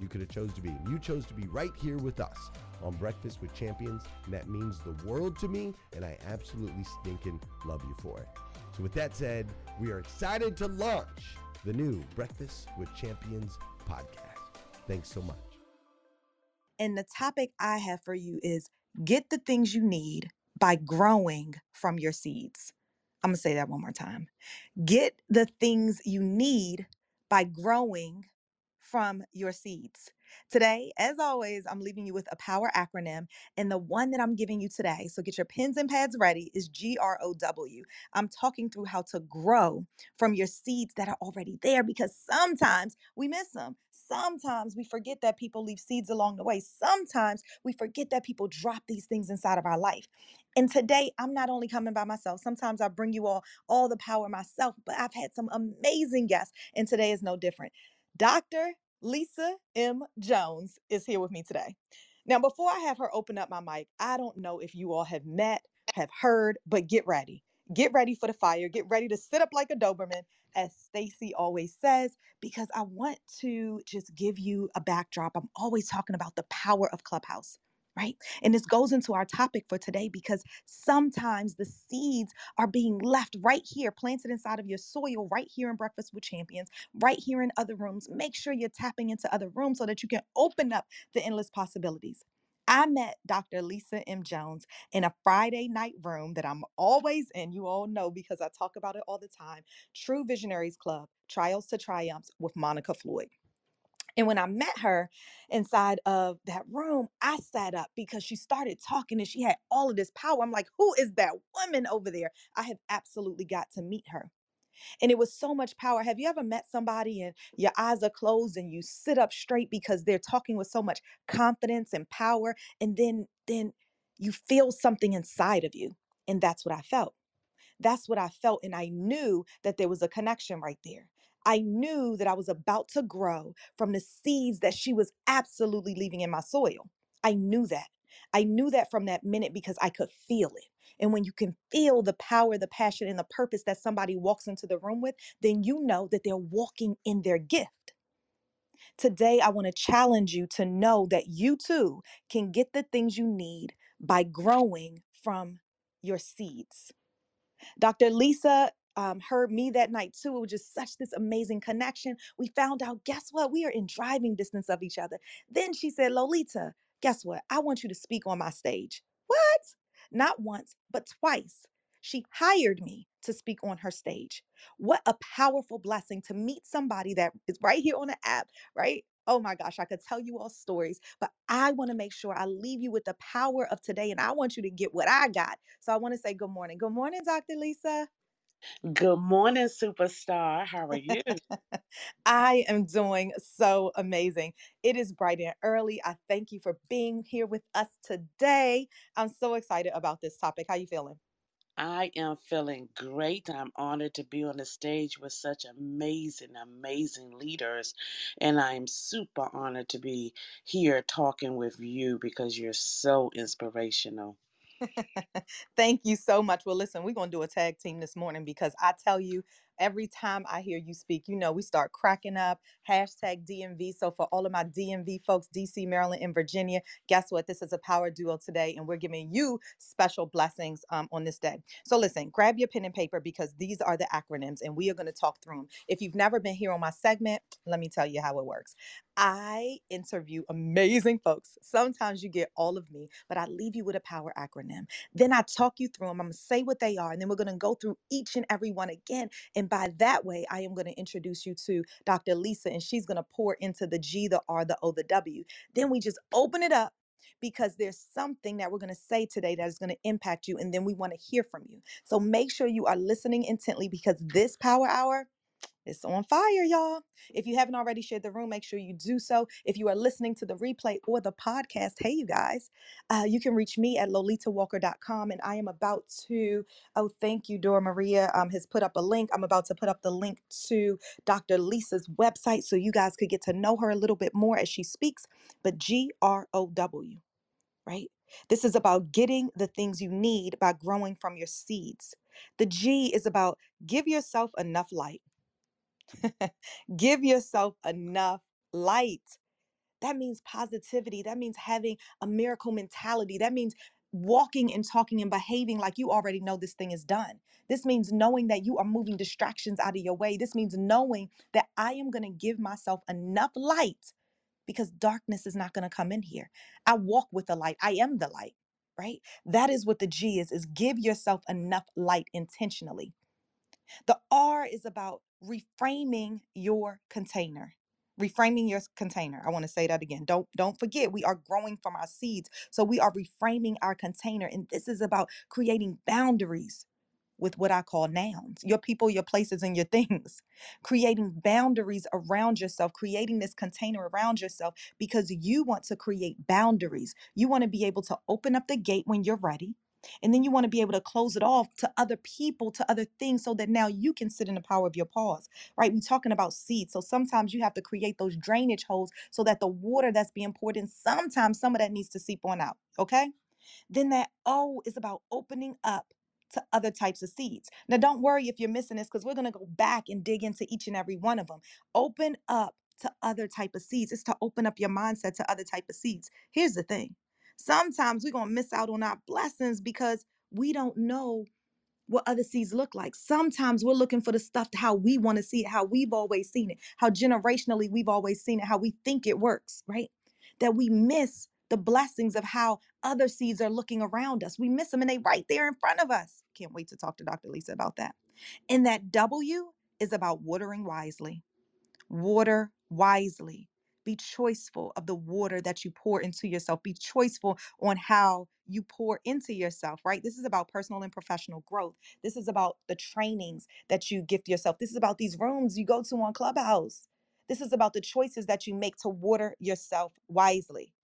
you could have chose to be. You chose to be right here with us on Breakfast with Champions, and that means the world to me, and I absolutely stinking love you for it. So with that said, we are excited to launch the new Breakfast with Champions podcast. Thanks so much. And the topic I have for you is get the things you need by growing from your seeds. I'm going to say that one more time. Get the things you need by growing from your seeds. Today, as always, I'm leaving you with a power acronym, and the one that I'm giving you today, so get your pens and pads ready, is G R O W. I'm talking through how to grow from your seeds that are already there because sometimes we miss them. Sometimes we forget that people leave seeds along the way. Sometimes we forget that people drop these things inside of our life. And today, I'm not only coming by myself. Sometimes I bring you all all the power myself, but I've had some amazing guests, and today is no different. Dr. Lisa M. Jones is here with me today. Now, before I have her open up my mic, I don't know if you all have met, have heard, but get ready. Get ready for the fire. Get ready to sit up like a Doberman, as Stacy always says, because I want to just give you a backdrop. I'm always talking about the power of Clubhouse right? And this goes into our topic for today because sometimes the seeds are being left right here, planted inside of your soil, right here in Breakfast with Champions, right here in other rooms. Make sure you're tapping into other rooms so that you can open up the endless possibilities. I met Dr. Lisa M. Jones in a Friday night room that I'm always in. You all know because I talk about it all the time. True Visionaries Club, Trials to Triumphs with Monica Floyd. And when I met her inside of that room, I sat up because she started talking and she had all of this power. I'm like, who is that woman over there? I have absolutely got to meet her. And it was so much power. Have you ever met somebody and your eyes are closed and you sit up straight because they're talking with so much confidence and power and then then you feel something inside of you. And that's what I felt. That's what I felt. And I knew that there was a connection right there. I knew that I was about to grow from the seeds that she was absolutely leaving in my soil. I knew that. I knew that from that minute because I could feel it. And when you can feel the power, the passion, and the purpose that somebody walks into the room with, then you know that they're walking in their gift. Today, I want to challenge you to know that you too can get the things you need by growing from your seeds. Dr. Lisa um, heard me that night too. It was just such this amazing connection. We found out, guess what? We are in driving distance of each other. Then she said, Lolita, guess what? I want you to speak on my stage. What? Not once, but twice. She hired me to speak on her stage. What a powerful blessing to meet somebody that is right here on the app, right? Oh my gosh, I could tell you all stories, but I want to make sure I leave you with the power of today and I want you to get what I got. So I want to say good morning. Good morning, Dr. Lisa. Good morning, superstar. How are you? I am doing so amazing. It is bright and early. I thank you for being here with us today. I'm so excited about this topic. How are you feeling? I am feeling great. I'm honored to be on the stage with such amazing, amazing leaders. And I'm super honored to be here talking with you because you're so inspirational. Thank you so much. Well, listen, we're going to do a tag team this morning because I tell you, every time I hear you speak, you know, we start cracking up. Hashtag DMV. So, for all of my DMV folks, DC, Maryland, and Virginia, guess what? This is a power duo today, and we're giving you special blessings um, on this day. So, listen, grab your pen and paper because these are the acronyms, and we are going to talk through them. If you've never been here on my segment, let me tell you how it works. I interview amazing folks. Sometimes you get all of me, but I leave you with a power acronym. Then I talk you through them. I'm going to say what they are, and then we're going to go through each and every one again. And by that way, I am going to introduce you to Dr. Lisa, and she's going to pour into the G, the R, the O, the W. Then we just open it up because there's something that we're going to say today that is going to impact you, and then we want to hear from you. So make sure you are listening intently because this power hour it's on fire, y'all. If you haven't already shared the room, make sure you do so. If you are listening to the replay or the podcast, hey, you guys, uh, you can reach me at lolitawalker.com. And I am about to, oh, thank you, Dora Maria um, has put up a link. I'm about to put up the link to Dr. Lisa's website so you guys could get to know her a little bit more as she speaks. But G R O W, right? This is about getting the things you need by growing from your seeds. The G is about give yourself enough light Give yourself enough light. That means positivity. That means having a miracle mentality. That means walking and talking and behaving like you already know this thing is done. This means knowing that you are moving distractions out of your way. This means knowing that I am going to give myself enough light because darkness is not going to come in here. I walk with the light. I am the light, right? That is what the G is is give yourself enough light intentionally. The R is about reframing your container. Reframing your container. I want to say that again. Don't don't forget we are growing from our seeds. So we are reframing our container and this is about creating boundaries with what I call nouns your people, your places, and your things. Creating boundaries around yourself, creating this container around yourself because you want to create boundaries. You want to be able to open up the gate when you're ready. And then you want to be able to close it off to other people, to other things, so that now you can sit in the power of your pause, right? We're talking about seeds. So sometimes you have to create those drainage holes so that the water that's being poured in, sometimes some of that needs to seep on out, okay? Then that O is about opening up to other types of seeds. Now, don't worry if you're missing this because we're going to go back and dig into each and every one of them. Open up to other type of seeds. It's to open up your mindset to other type of seeds. Here's the thing Sometimes we're going to miss out on our blessings because we don't know what other seeds look like. Sometimes we're looking for the stuff how we want to see it, how we've always seen it, how generationally we've always seen it, how we think it works, right? That we miss the blessings of how other seeds are looking around us. We miss them and they right there in front of us. Can't wait to talk to Dr. Lisa about that. And that W is about watering wisely. Water wisely. Be choiceful of the water that you pour into yourself. Be choiceful on how you pour into yourself, right? This is about personal and professional growth. This is about the trainings that you gift yourself. This is about these rooms you go to on Clubhouse. This is about the choices that you make to water yourself wisely.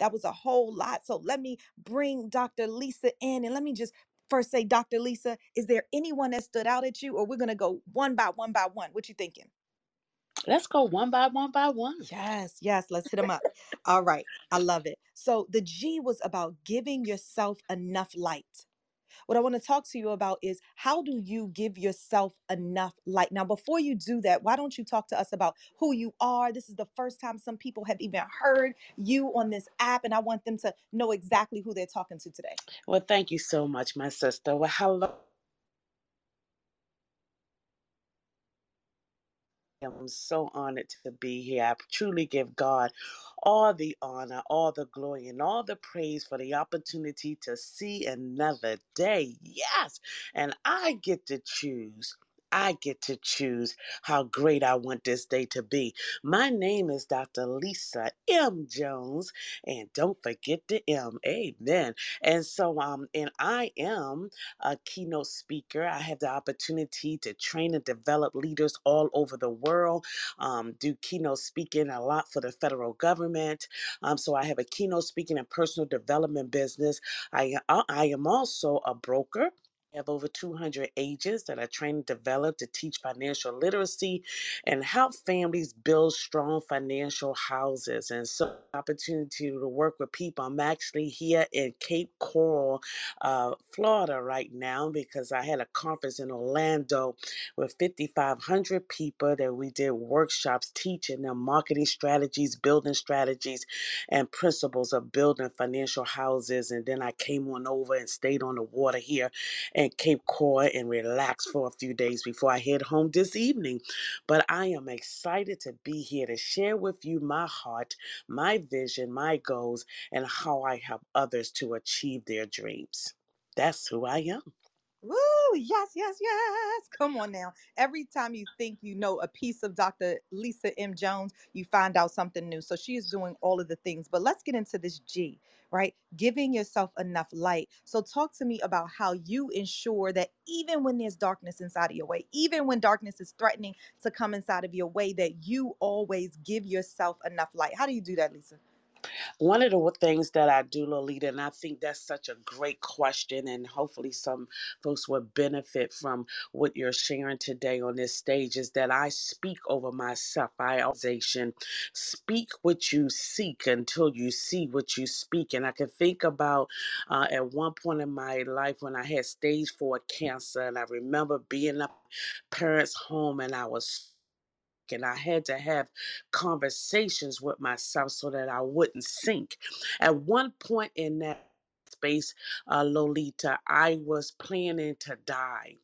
That was a whole lot. So let me bring Dr. Lisa in and let me just first say, Dr. Lisa, is there anyone that stood out at you, or we're gonna go one by one by one? What you thinking? Let's go one by one by one. Yes, yes, let's hit them up. All right, I love it. So the G was about giving yourself enough light. What I want to talk to you about is how do you give yourself enough light? Now, before you do that, why don't you talk to us about who you are? This is the first time some people have even heard you on this app, and I want them to know exactly who they're talking to today. Well, thank you so much, my sister. Well, hello. I'm so honored to be here. I truly give God all the honor, all the glory, and all the praise for the opportunity to see another day. Yes. And I get to choose. I get to choose how great I want this day to be. My name is Dr. Lisa M. Jones, and don't forget the M. Amen. And so, um, and I am a keynote speaker. I have the opportunity to train and develop leaders all over the world. Um, do keynote speaking a lot for the federal government. Um, so I have a keynote speaking and personal development business. I I I am also a broker. Have over 200 agents that I train and develop to teach financial literacy and help families build strong financial houses. And so, opportunity to work with people. I'm actually here in Cape Coral, uh, Florida, right now because I had a conference in Orlando with 5,500 people that we did workshops teaching them marketing strategies, building strategies, and principles of building financial houses. And then I came on over and stayed on the water here in Cape Coral and relax for a few days before I head home this evening. But I am excited to be here to share with you my heart, my vision, my goals, and how I help others to achieve their dreams. That's who I am. Woo! Yes, yes, yes. Come on now. Every time you think you know a piece of Dr. Lisa M. Jones, you find out something new. So she is doing all of the things. But let's get into this G, right? Giving yourself enough light. So talk to me about how you ensure that even when there's darkness inside of your way, even when darkness is threatening to come inside of your way, that you always give yourself enough light. How do you do that, Lisa? One of the things that I do, Lolita, and I think that's such a great question, and hopefully some folks will benefit from what you're sharing today on this stage, is that I speak over myself. I organization speak what you seek until you see what you speak. And I can think about uh, at one point in my life when I had stage four cancer, and I remember being up parents' home, and I was and I had to have conversations with myself so that I wouldn't sink. At one point in that space, uh, Lolita, I was planning to die.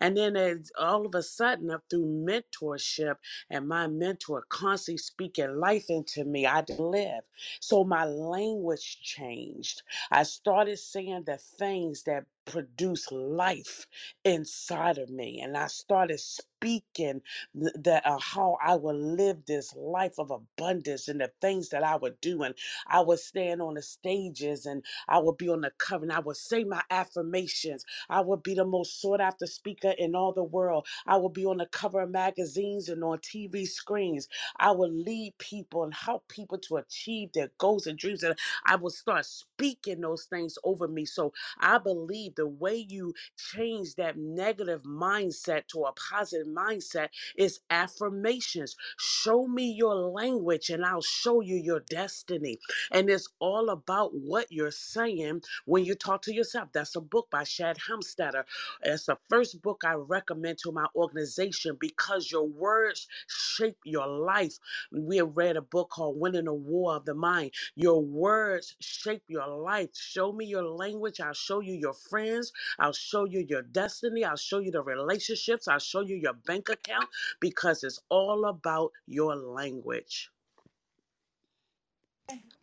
And then as all of a sudden, through mentorship and my mentor constantly speaking life into me, I didn't live. So my language changed. I started saying the things that produce life inside of me. And I started speaking th- that uh, how I would live this life of abundance and the things that I would do. And I would stand on the stages and I would be on the cover and I would say my affirmations. I would be the most sought after speaker in all the world. I would be on the cover of magazines and on TV screens. I would lead people and help people to achieve their goals and dreams. And I would start speaking those things over me. So I believe the way you change that negative mindset to a positive mindset is affirmations. Show me your language and I'll show you your destiny. And it's all about what you're saying when you talk to yourself. That's a book by Shad Helmstetter. It's the first book I recommend to my organization because your words shape your life. We have read a book called Winning the War of the Mind. Your words shape your life. Show me your language. I'll show you your friends. I'll show you your destiny. I'll show you the relationships. I'll show you your bank account because it's all about your language.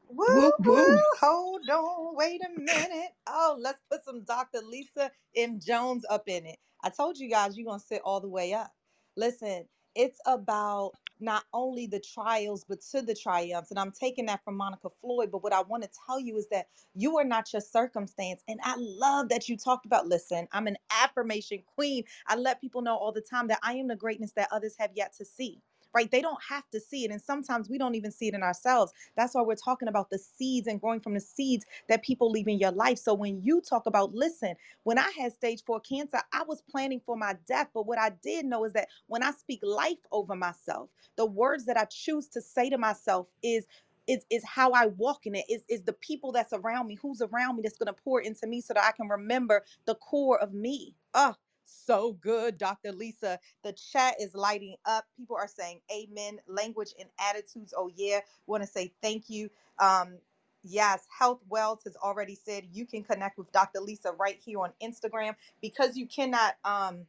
Woo, Woo, woo. woo. Hold on. Wait a minute. Oh, let's put some Dr. Lisa M. Jones up in it. I told you guys you're going to sit all the way up. Listen, it's about not only the trials, but to the triumphs. And I'm taking that from Monica Floyd. But what I want to tell you is that you are not your circumstance. And I love that you talked about, listen, I'm an affirmation queen. I let people know all the time that I am the greatness that others have yet to see right? They don't have to see it. And sometimes we don't even see it in ourselves. That's why we're talking about the seeds and growing from the seeds that people leave in your life. So when you talk about, listen, when I had stage four cancer, I was planning for my death. But what I did know is that when I speak life over myself, the words that I choose to say to myself is, is, is how I walk in it, is, is the people that's around me, who's around me that's to pour into me so that I can remember the core of me. Oh, so good, Dr. Lisa. The chat is lighting up. People are saying amen. Language and attitudes. Oh, yeah. Want to say thank you. Um, yes, Health Wells has already said you can connect with Dr. Lisa right here on Instagram because you cannot um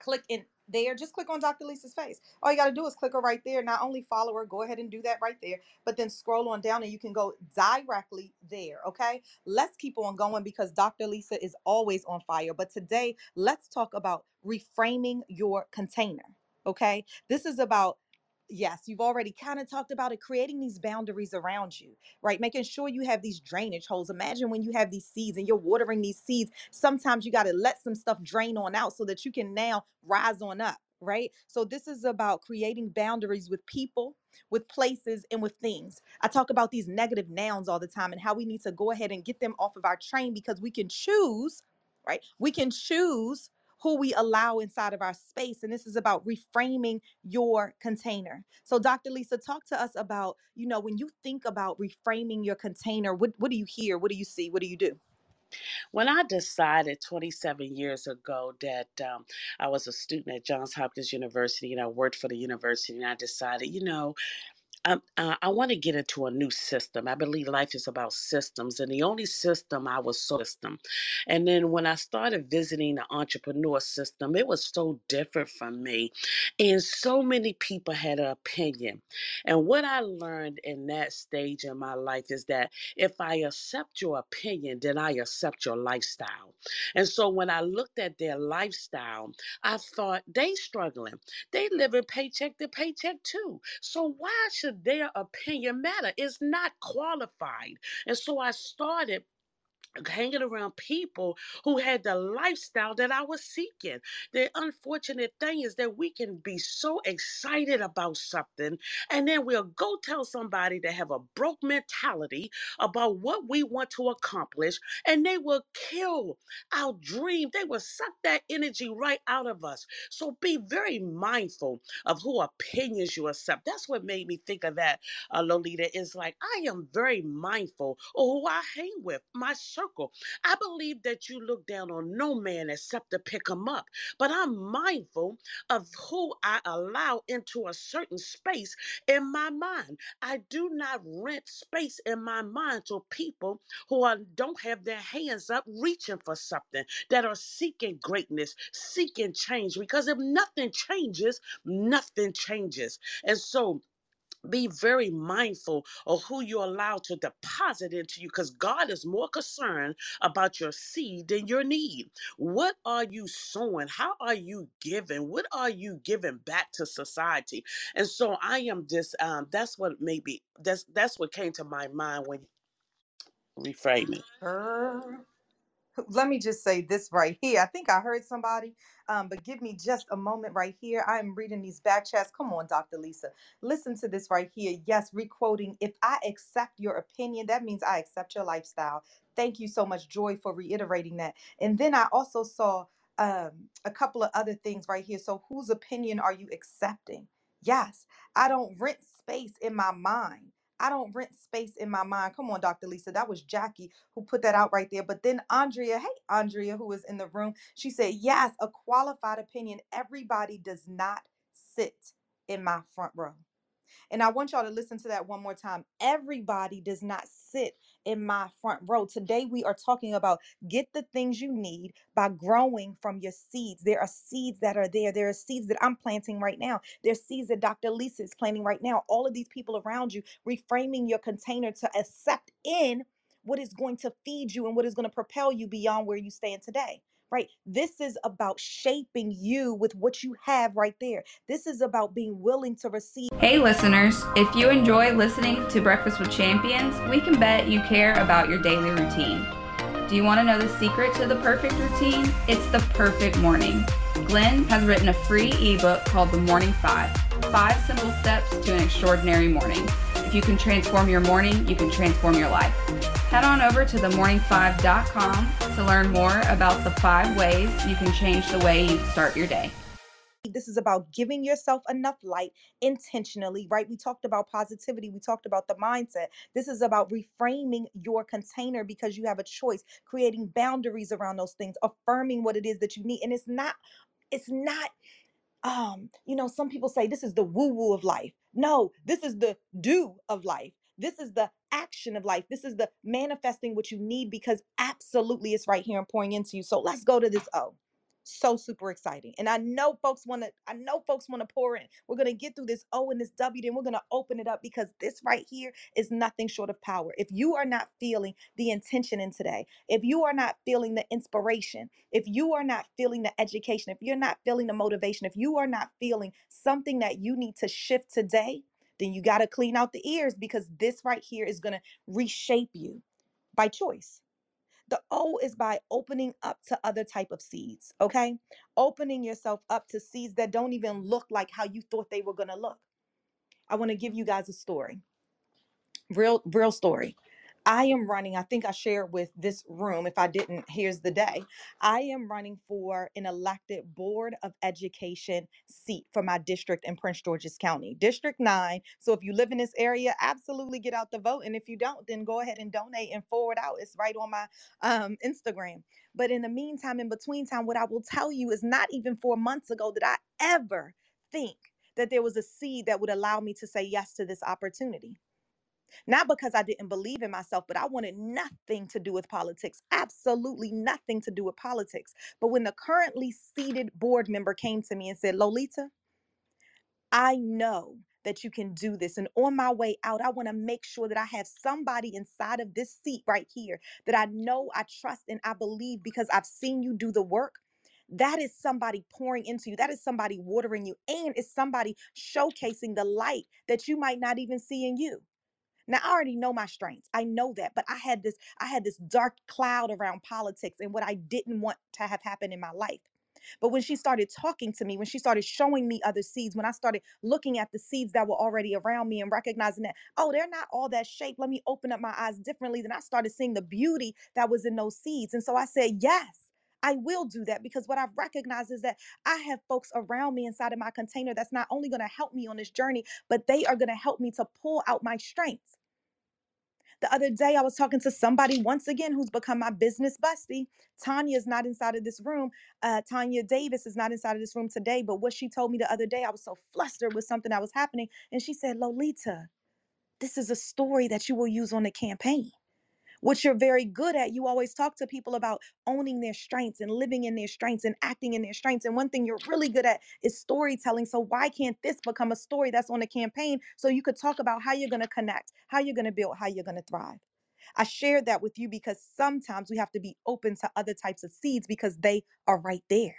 click in there. Just click on Dr. Lisa's face. All you got to do is click her right there. Not only follow her, go ahead and do that right there, but then scroll on down and you can go directly there. Okay. Let's keep on going because Dr. Lisa is always on fire. But today, let's talk about reframing your container. Okay. This is about Yes, you've already kind of talked about it, creating these boundaries around you, right? Making sure you have these drainage holes. Imagine when you have these seeds and you're watering these seeds, sometimes you got to let some stuff drain on out so that you can now rise on up, right? So, this is about creating boundaries with people, with places, and with things. I talk about these negative nouns all the time and how we need to go ahead and get them off of our train because we can choose, right? We can choose who we allow inside of our space. And this is about reframing your container. So, Dr. Lisa, talk to us about, you know, when you think about reframing your container, what, what do you hear? What do you see? What do you do? When I decided 27 years ago that um, I was a student at Johns Hopkins University and I worked for the university, and I decided, you know, uh, I want to get into a new system. I believe life is about systems, and the only system I was so system. And then when I started visiting the entrepreneur system, it was so different from me, and so many people had an opinion. And what I learned in that stage in my life is that if I accept your opinion, then I accept your lifestyle. And so when I looked at their lifestyle, I thought they struggling. They living paycheck to paycheck too. So why should their opinion matter? It's not qualified. And so I started hanging around people who had the lifestyle that I was seeking. The unfortunate thing is that we can be so excited about something and then we'll go tell somebody to have a broke mentality about what we want to accomplish and they will kill our dream. They will suck that energy right out of us. So be very mindful of who opinions you accept. That's what made me think of that, uh, Lolita, is like I am very mindful of who I hang with, my circle. I believe that you look down on no man except to pick him up, but I'm mindful of who I allow into a certain space in my mind. I do not rent space in my mind to people who are, don't have their hands up reaching for something, that are seeking greatness, seeking change. Because if nothing changes, nothing changes. And so, be very mindful of who you allow to deposit into you because God is more concerned about your seed than your need. What are you sowing? How are you giving? What are you giving back to society? And so I am just um that's what maybe that's that's what came to my mind when reframing. Girl, let me just say this right here. I think I heard somebody, um, but give me just a moment right here. I'm reading these back chats. Come on, Dr. Lisa. Listen to this right here. Yes, requoting. If I accept your opinion, that means I accept your lifestyle. Thank you so much, Joy, for reiterating that. And then I also saw um, a couple of other things right here. So, whose opinion are you accepting? Yes, I don't rent space in my mind. I don't rent space in my mind. Come on, Dr. Lisa. That was Jackie who put that out right there. But then Andrea, hey, Andrea, who was in the room, she said, Yes, a qualified opinion. Everybody does not sit in my front row. And I want y'all to listen to that one more time. Everybody does not sit in my front row. Today, we are talking about get the things you need by growing from your seeds. There are seeds that are there. There are seeds that I'm planting right now. There's seeds that Dr. Lisa is planting right now. All of these people around you, reframing your container to accept in what is going to feed you and what is going to propel you beyond where you stand today right? This is about shaping you with what you have right there. This is about being willing to receive. Hey, listeners, if you enjoy listening to Breakfast with Champions, we can bet you care about your daily routine. Do you want to know the secret to the perfect routine? It's the perfect morning. Glenn has written a free ebook called The Morning Five Five Simple Steps to an Extraordinary Morning. You can transform your morning, you can transform your life. Head on over to themorning5.com to learn more about the five ways you can change the way you start your day. This is about giving yourself enough light intentionally, right? We talked about positivity, we talked about the mindset. This is about reframing your container because you have a choice, creating boundaries around those things, affirming what it is that you need. And it's not, it's not um, you know, some people say this is the woo woo of life. No, this is the do of life. This is the action of life. This is the manifesting what you need because absolutely it's right here and pouring into you. So let's go to this O so super exciting. And I know folks want to, I know folks want to pour in. We're going to get through this O and this W, then we're going to open it up because this right here is nothing short of power. If you are not feeling the intention in today, if you are not feeling the inspiration, if you are not feeling the education, if you're not feeling the motivation, if you are not feeling something that you need to shift today, then you got to clean out the ears because this right here is going to reshape you by choice. The O is by opening up to other type of seeds, okay? Opening yourself up to seeds that don't even look like how you thought they were going to look. I want to give you guys a story. Real real story. I am running, I think I shared with this room. If I didn't, here's the day. I am running for an elected Board of Education seat for my district in Prince George's County, District 9. So if you live in this area, absolutely get out the vote. And if you don't, then go ahead and donate and forward out. It's right on my um, Instagram. But in the meantime, in between time, what I will tell you is not even four months ago did I ever think that there was a seed that would allow me to say yes to this opportunity. Not because I didn't believe in myself, but I wanted nothing to do with politics. Absolutely nothing to do with politics. But when the currently seated board member came to me and said, Lolita, I know that you can do this. And on my way out, I want to make sure that I have somebody inside of this seat right here that I know, I trust, and I believe because I've seen you do the work. That is somebody pouring into you. That is somebody watering you. And it's somebody showcasing the light that you might not even see in you. Now I already know my strengths. I know that, but I had this I had this dark cloud around politics and what I didn't want to have happen in my life. But when she started talking to me, when she started showing me other seeds, when I started looking at the seeds that were already around me and recognizing that, oh, they're not all that shape. Let me open up my eyes differently. Then I started seeing the beauty that was in those seeds. And so I said, yes. I will do that because what I've recognized is that I have folks around me inside of my container that's not only going to help me on this journey, but they are going to help me to pull out my strengths. The other day, I was talking to somebody once again who's become my business bestie. Tanya is not inside of this room. Uh, Tanya Davis is not inside of this room today. But what she told me the other day, I was so flustered with something that was happening. And she said, Lolita, this is a story that you will use on the campaign what you're very good at. You always talk to people about owning their strengths and living in their strengths and acting in their strengths. And one thing you're really good at is storytelling. So why can't this become a story that's on a campaign so you could talk about how you're going to connect, how you're going to build, how you're going to thrive? I shared that with you because sometimes we have to be open to other types of seeds because they are right there.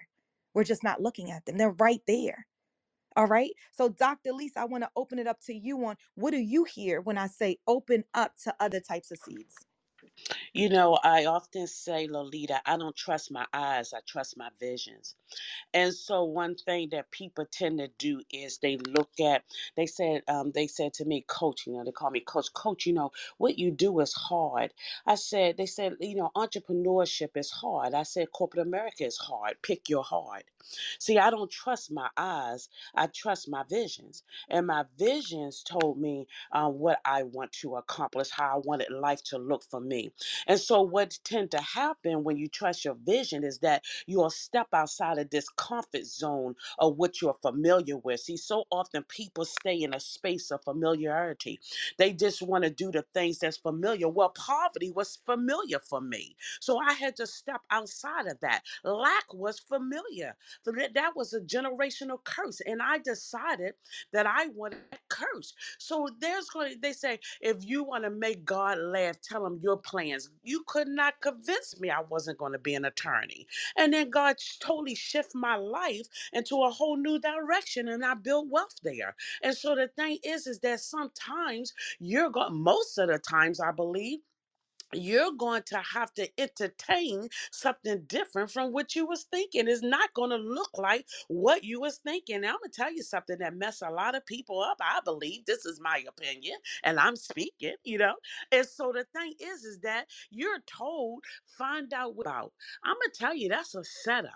We're just not looking at them. They're right there. All right. So, Dr. Lisa, I want to open it up to you on what do you hear when I say open up to other types of seeds? You know, I often say, Lolita, I don't trust my eyes, I trust my visions. And so one thing that people tend to do is they look at they said um, they said to me, coach, you know, they call me coach, coach, you know, what you do is hard. I said, they said, you know, entrepreneurship is hard. I said corporate America is hard. Pick your hard. See, I don't trust my eyes. I trust my visions. And my visions told me uh, what I want to accomplish, how I wanted life to look for me. And so what tend to happen when you trust your vision is that you'll step outside of this comfort zone of what you're familiar with. See, so often people stay in a space of familiarity. They just want to do the things that's familiar. Well, poverty was familiar for me. So I had to step outside of that. Lack was familiar. That, that was a generational curse. And I decided that I wanted that curse. So there's going to, they say, if you want to make God laugh, tell him your plans. You could not convince me I wasn't going to be an attorney. And then God totally shift my life into a whole new direction and I built wealth there. And so the thing is, is that sometimes you're going, most of the times, I believe, you're going to have to entertain something different from what you was thinking. It's not going to look like what you was thinking. Now, I'm gonna tell you something that mess a lot of people up. I believe this is my opinion, and I'm speaking. You know, and so the thing is, is that you're told find out about. I'm gonna tell you that's a setup.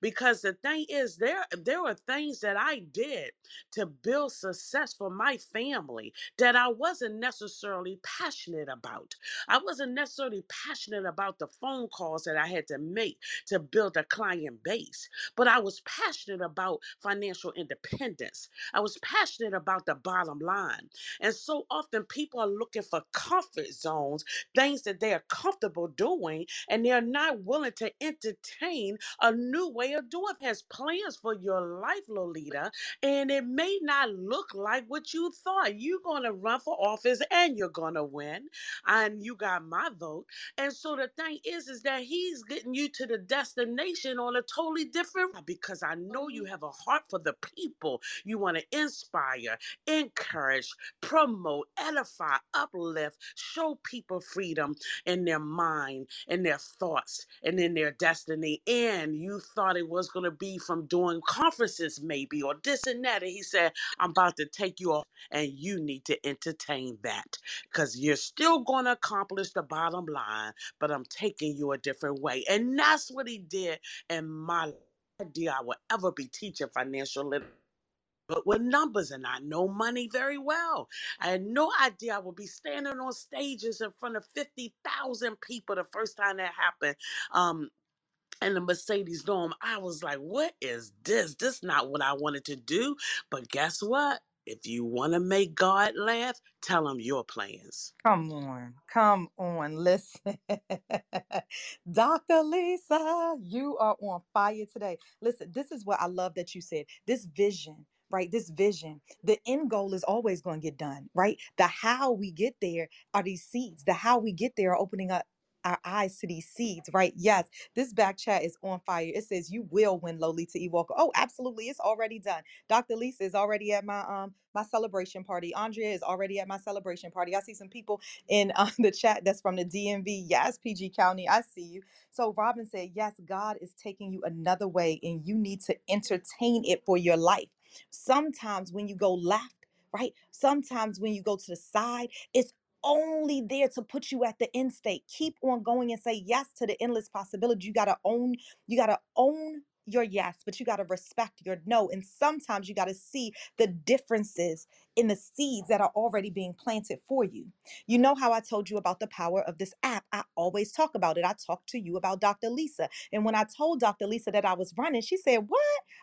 Because the thing is, there there were things that I did to build success for my family that I wasn't necessarily passionate about. I wasn't necessarily passionate about the phone calls that I had to make to build a client base, but I was passionate about financial independence. I was passionate about the bottom line. And so often people are looking for comfort zones, things that they are comfortable doing, and they're not willing to entertain a new way of doing. Has plans for your life, Lolita, and it may not look like what you thought. You're going to run for office and you're going to win and you got my vote. And so the thing is, is that he's getting you to the destination on a totally different because I know you mm-hmm. have a heart for the people. You want to inspire, encourage, promote, edify, uplift, show people freedom in their mind, in their thoughts, and in their destiny. And you thought it was going to be from doing conferences, maybe, or this and that. And he said, I'm about to take you off, and you need to entertain that because you're still going to accomplish the bottom line, but I'm taking you a different way. And that's what he did in my idea I would ever be teaching financial literacy. But with numbers, and I know money very well. I had no idea I would be standing on stages in front of 50,000 people the first time that happened. Um, in the Mercedes Dome, I was like, what is this? This not what I wanted to do. But guess what? If you want to make God laugh, tell him your plans. Come on, come on, listen. Dr. Lisa, you are on fire today. Listen, this is what I love that you said. This vision, right? This vision, the end goal is always going to get done, right? The how we get there are these seeds. The how we get there are opening up our eyes to these seeds, right? Yes, this back chat is on fire. It says you will win Lolita E. Walker. Oh, absolutely. It's already done. Dr. Lisa is already at my um my celebration party. Andrea is already at my celebration party. I see some people in uh, the chat that's from the DMV. Yes, PG County. I see you. So Robin said, Yes, God is taking you another way, and you need to entertain it for your life. Sometimes when you go left, right? Sometimes when you go to the side, it's only there to put you at the end state. Keep on going and say yes to the endless possibility. You got to own, you got to own your yes, but you got to respect your no. And sometimes you got to see the differences in the seeds that are already being planted for you. You know how I told you about the power of this app? I always talk about it. I talked to you about Dr. Lisa. And when I told Dr. Lisa that I was running, she said, What?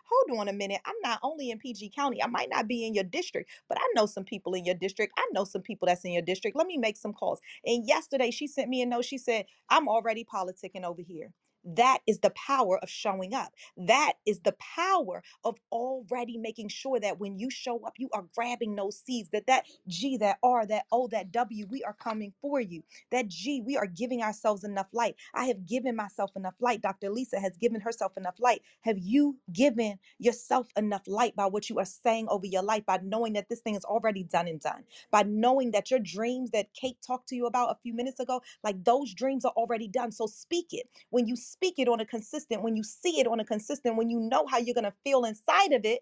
Hold on a minute. I'm not only in PG County, I might not be in your district, but I know some people in your district. I know some people that's in your district. Let me make some calls. And yesterday she sent me a note. She said, I'm already politicking over here. That is the power of showing up. That is the power of already making sure that when you show up, you are grabbing those seeds. That that G, that R, that O, that W, we are coming for you. That G, we are giving ourselves enough light. I have given myself enough light. Dr. Lisa has given herself enough light. Have you given yourself enough light by what you are saying over your life, by knowing that this thing is already done and done, by knowing that your dreams that Kate talked to you about a few minutes ago, like those dreams are already done. So speak it when you speak it on a consistent, when you see it on a consistent, when you know how you're going to feel inside of it,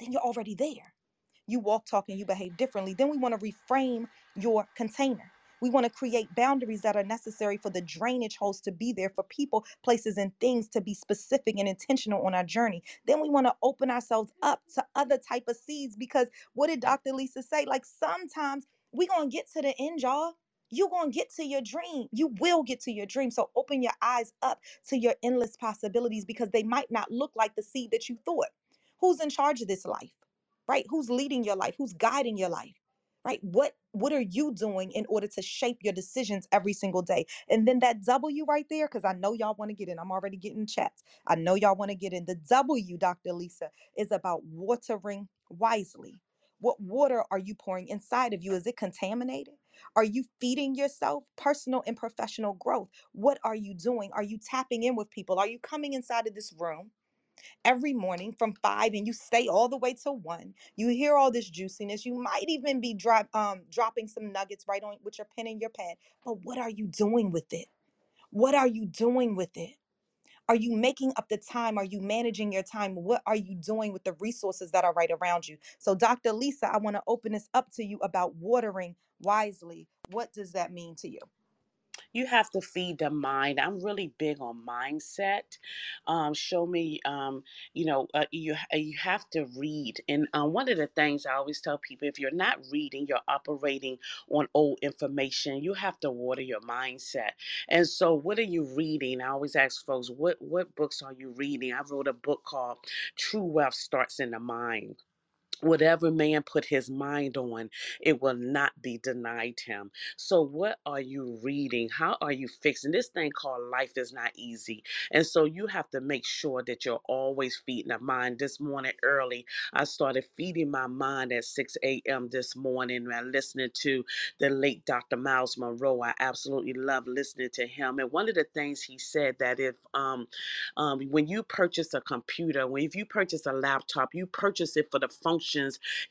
then you're already there. You walk, talk, and you behave differently. Then we want to reframe your container. We want to create boundaries that are necessary for the drainage holes to be there for people, places, and things to be specific and intentional on our journey. Then we want to open ourselves up to other type of seeds because what did Dr. Lisa say? Like sometimes we gonna get to the end, y'all you're going to get to your dream. You will get to your dream. So open your eyes up to your endless possibilities because they might not look like the seed that you thought. Who's in charge of this life? Right? Who's leading your life? Who's guiding your life? Right? What what are you doing in order to shape your decisions every single day? And then that W right there cuz I know y'all want to get in. I'm already getting chats. I know y'all want to get in. The W, Dr. Lisa, is about watering wisely. What water are you pouring inside of you? Is it contaminated? Are you feeding yourself personal and professional growth? What are you doing? Are you tapping in with people? Are you coming inside of this room every morning from five and you stay all the way till one? You hear all this juiciness. You might even be drop, um, dropping some nuggets right on with your pen and your pad. But what are you doing with it? What are you doing with it? Are you making up the time? Are you managing your time? What are you doing with the resources that are right around you? So, Dr. Lisa, I want to open this up to you about watering wisely. What does that mean to you? You have to feed the mind. I'm really big on mindset. Um, show me, um, you know, uh, you you have to read. And uh, one of the things I always tell people, if you're not reading, you're operating on old information. You have to water your mindset. And so, what are you reading? I always ask folks, what what books are you reading? I wrote a book called True Wealth Starts in the Mind whatever man put his mind on it will not be denied him. So what are you reading? How are you fixing? This thing called life is not easy and so you have to make sure that you're always feeding the mind. This morning early i started feeding my mind at 6 a.m this morning and listening to the late dr Myles Munroe. i absolutely love listening to him and one of the things he said that if um, um when you purchase a computer when if you purchase a laptop you purchase it for the function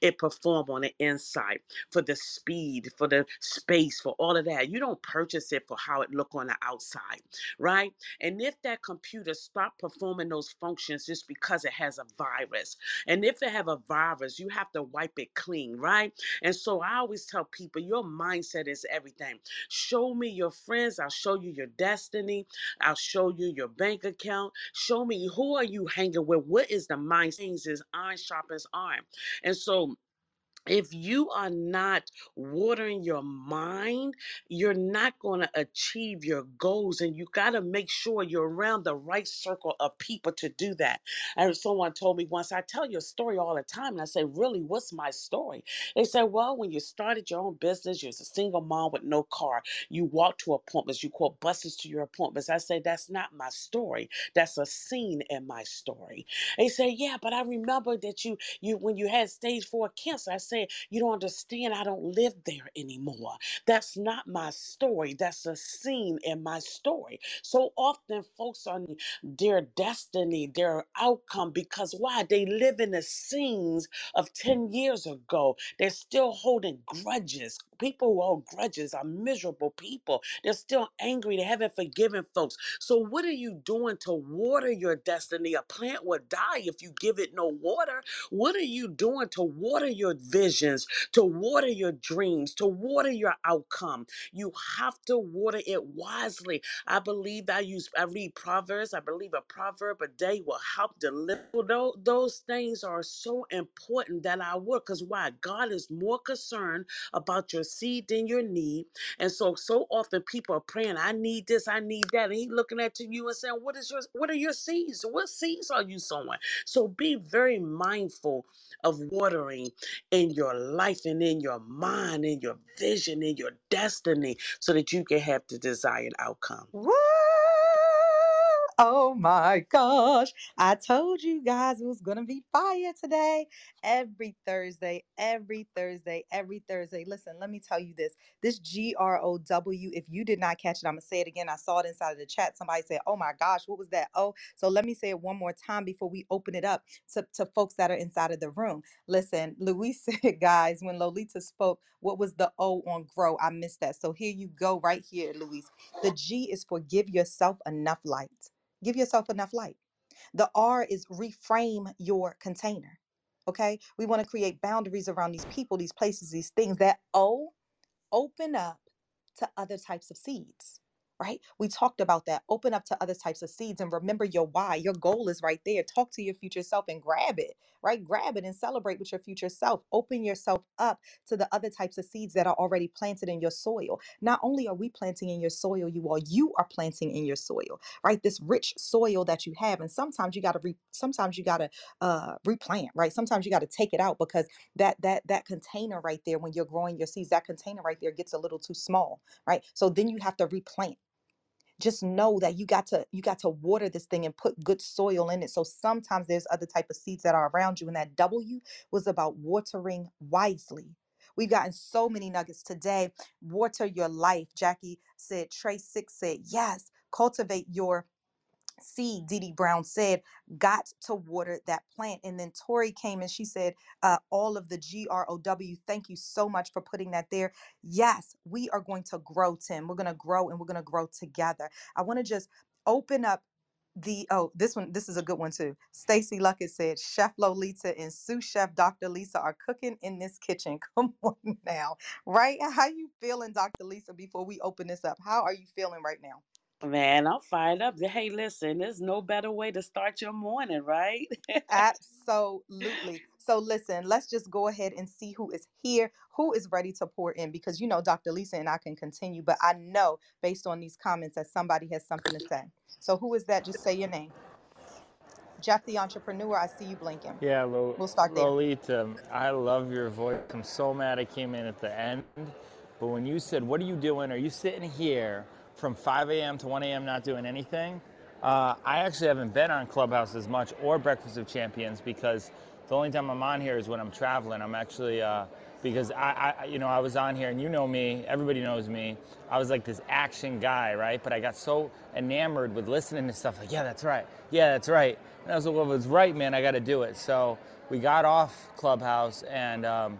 it perform on the inside for the speed for the space for all of that. You don't purchase it for how it look on the outside right? And if that computer stop performing those functions just because it has a virus and if it have a virus you have to wipe it clean right? And so i always tell people your mindset is everything. Show me your friends i'll show you your destiny i'll show you your bank account. Show me who are you hanging with? What is the mind things is iron sharpens iron and so if you are not watering your mind, you're not going to achieve your goals. And you got to make sure you're around the right circle of people to do that. And someone told me once, I tell your story all the time. And I say, Really, what's my story? They said, Well, when you started your own business, you was a single mom with no car. You walked to appointments, you caught buses to your appointments. I say, That's not my story. That's a scene in my story. They say, Yeah, but I remember that you, you when you had stage four cancer, I say, you don't understand. I don't live there anymore. That's not my story. That's a scene in my story. So often, folks on their destiny, their outcome, because why? They live in the scenes of 10 years ago. They're still holding grudges. People who hold grudges are miserable people. They're still angry. They haven't forgiven folks. So, what are you doing to water your destiny? A plant will die if you give it no water. What are you doing to water your visions, to water your dreams, to water your outcome? You have to water it wisely. I believe I use I read Proverbs. I believe a proverb a day will help deliver. Those, those things are so important that I would. Because why? God is more concerned about your seed than your need. And so so often people are praying, I need this, I need that. And he looking at you and saying, What is your what are your seeds? What seeds are you sowing? So be very mindful of watering in your life and in your mind, in your vision, in your destiny, so that you can have the desired outcome. Woo! Oh my gosh. I told you guys it was going to be fire today. Every Thursday, every Thursday, every Thursday. Listen, let me tell you this. This G R O W, if you did not catch it, I'm going to say it again. I saw it inside of the chat. Somebody said, Oh my gosh, what was that? Oh, so let me say it one more time before we open it up to, to folks that are inside of the room. Listen, Luis said, guys, when Lolita spoke, what was the O on grow? I missed that. So here you go, right here, Luis. The G is for give yourself enough light. Give yourself enough light. The R is reframe your container. Okay. We want to create boundaries around these people, these places, these things. That O, open up to other types of seeds. Right? We talked about that. Open up to other types of seeds and remember your why. Your goal is right there. Talk to your future self and grab it, right? Grab it and celebrate with your future self. Open yourself up to the other types of seeds that are already planted in your soil. Not only are we planting in your soil, you all, you are planting in your soil right? This rich soil that you have. And sometimes you got to re sometimes you got to uh replant, right? Sometimes you got to take it out because that that that container right there when you're growing your seeds, that container right there gets a little too small, right? So then you have to replant just know that you got to you got to water this thing and put good soil in it. So sometimes there's other type of seeds that are around you and that w was about watering wisely. We've gotten so many nuggets today. Water your life jackie said trey six said yes cultivate your seed, Dee Brown said, got to water that plant. And then Tori came and she said, uh, all of the G R O W, thank you so much for putting that there. Yes, we are going to grow, Tim. We're going to grow and we're going to grow together. I want to just open up the oh this one this is a good one too stacy luckett said chef lolita and sous chef dr lisa are cooking in this kitchen come on now right how you feeling dr lisa before we open this up how are you feeling right now Man, I'm fired up. Hey, listen, there's no better way to start your morning, right? Absolutely. So listen, let's just go ahead and see who is here, who is ready to pour in because you know Dr. Lisa and I can continue, but I know based on these comments that somebody has something to say. So who is that? Just say your name. Jeff the entrepreneur, I see you blinking. Yeah, Lo- We'll start there. Lolita, I love your voice. I'm so mad I came in at the end. But when you said, What are you doing? Are you sitting here from 5 a.m. to 1 a.m. not doing anything? Uh, I actually haven't been on Clubhouse as much or Breakfast of Champions because the only time I'm on here is when I'm traveling. I'm actually, uh, because I, I, you know, I was on here and you know me, everybody knows me. I was like this action guy, right? But I got so enamored with listening to stuff like, yeah, that's right. Yeah, that's right. And I was like, well, if it's right, man, I got to do it. So we got off Clubhouse and, um,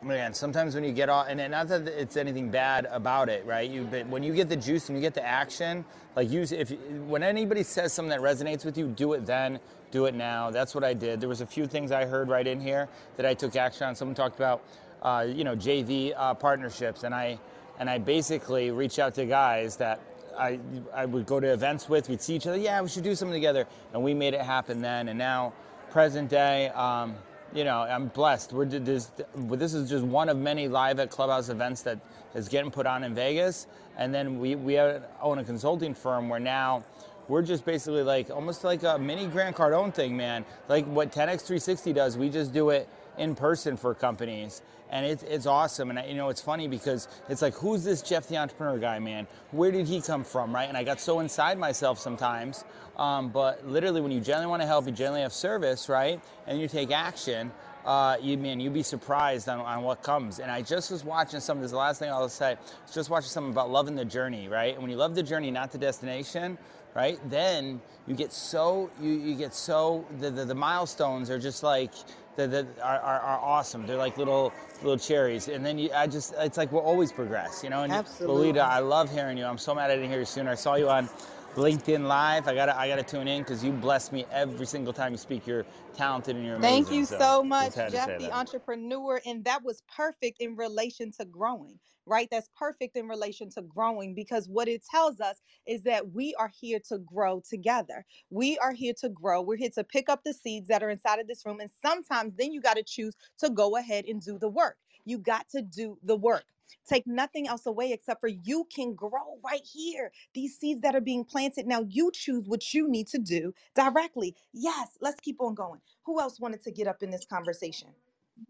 Man, sometimes when you get off, and not that it's anything bad about it, right? You, but when you get the juice and you get the action, like use if when anybody says something that resonates with you, do it then, do it now. That's what I did. There was a few things I heard right in here that I took action on. Someone talked about, uh, you know, JV uh, partnerships, and I and I basically reached out to guys that I I would go to events with. We'd see each other. Yeah, we should do something together, and we made it happen then. And now, present day. Um, you know, I'm blessed. We're this, this is just one of many live at Clubhouse events that is getting put on in Vegas. And then we, we own a consulting firm where now we're just basically like almost like a mini Grant Cardone thing, man. Like what 10x360 does, we just do it in person for companies and it's, it's awesome. And you know, it's funny because it's like, who's this Jeff the entrepreneur guy, man? Where did he come from, right? And I got so inside myself sometimes. Um, but literally, when you genuinely want to help, you genuinely have service, right? And you take action. Uh, you man, you'd be surprised on, on what comes. And I just was watching some. This is the last thing I'll say. Just watching something about loving the journey, right? And when you love the journey, not the destination, right? Then you get so you, you get so the, the, the milestones are just like that, that are, are, are, awesome. They're like little little cherries, and then you, I just it's like we'll always progress, you know. And Absolutely. Lolita, I love hearing you. I'm so mad I didn't hear you sooner. I saw you on LinkedIn Live. I gotta I gotta tune in because you bless me every single time you speak. You're talented and you're amazing. Thank you so, so much, Jeff Jeff the entrepreneur, and that was perfect in relation to growing right? That's perfect in relation to growing because what it tells us is that we are here to grow together. We are here to grow. We're here to pick up the seeds that are inside of this room. And sometimes then you got to choose to go ahead and do the work. You got to do the work. Take nothing else away except for you can grow right here. These seeds that are being planted. Now you choose what you need to do directly. Yes, let's keep on going. Who else wanted to get up in this conversation?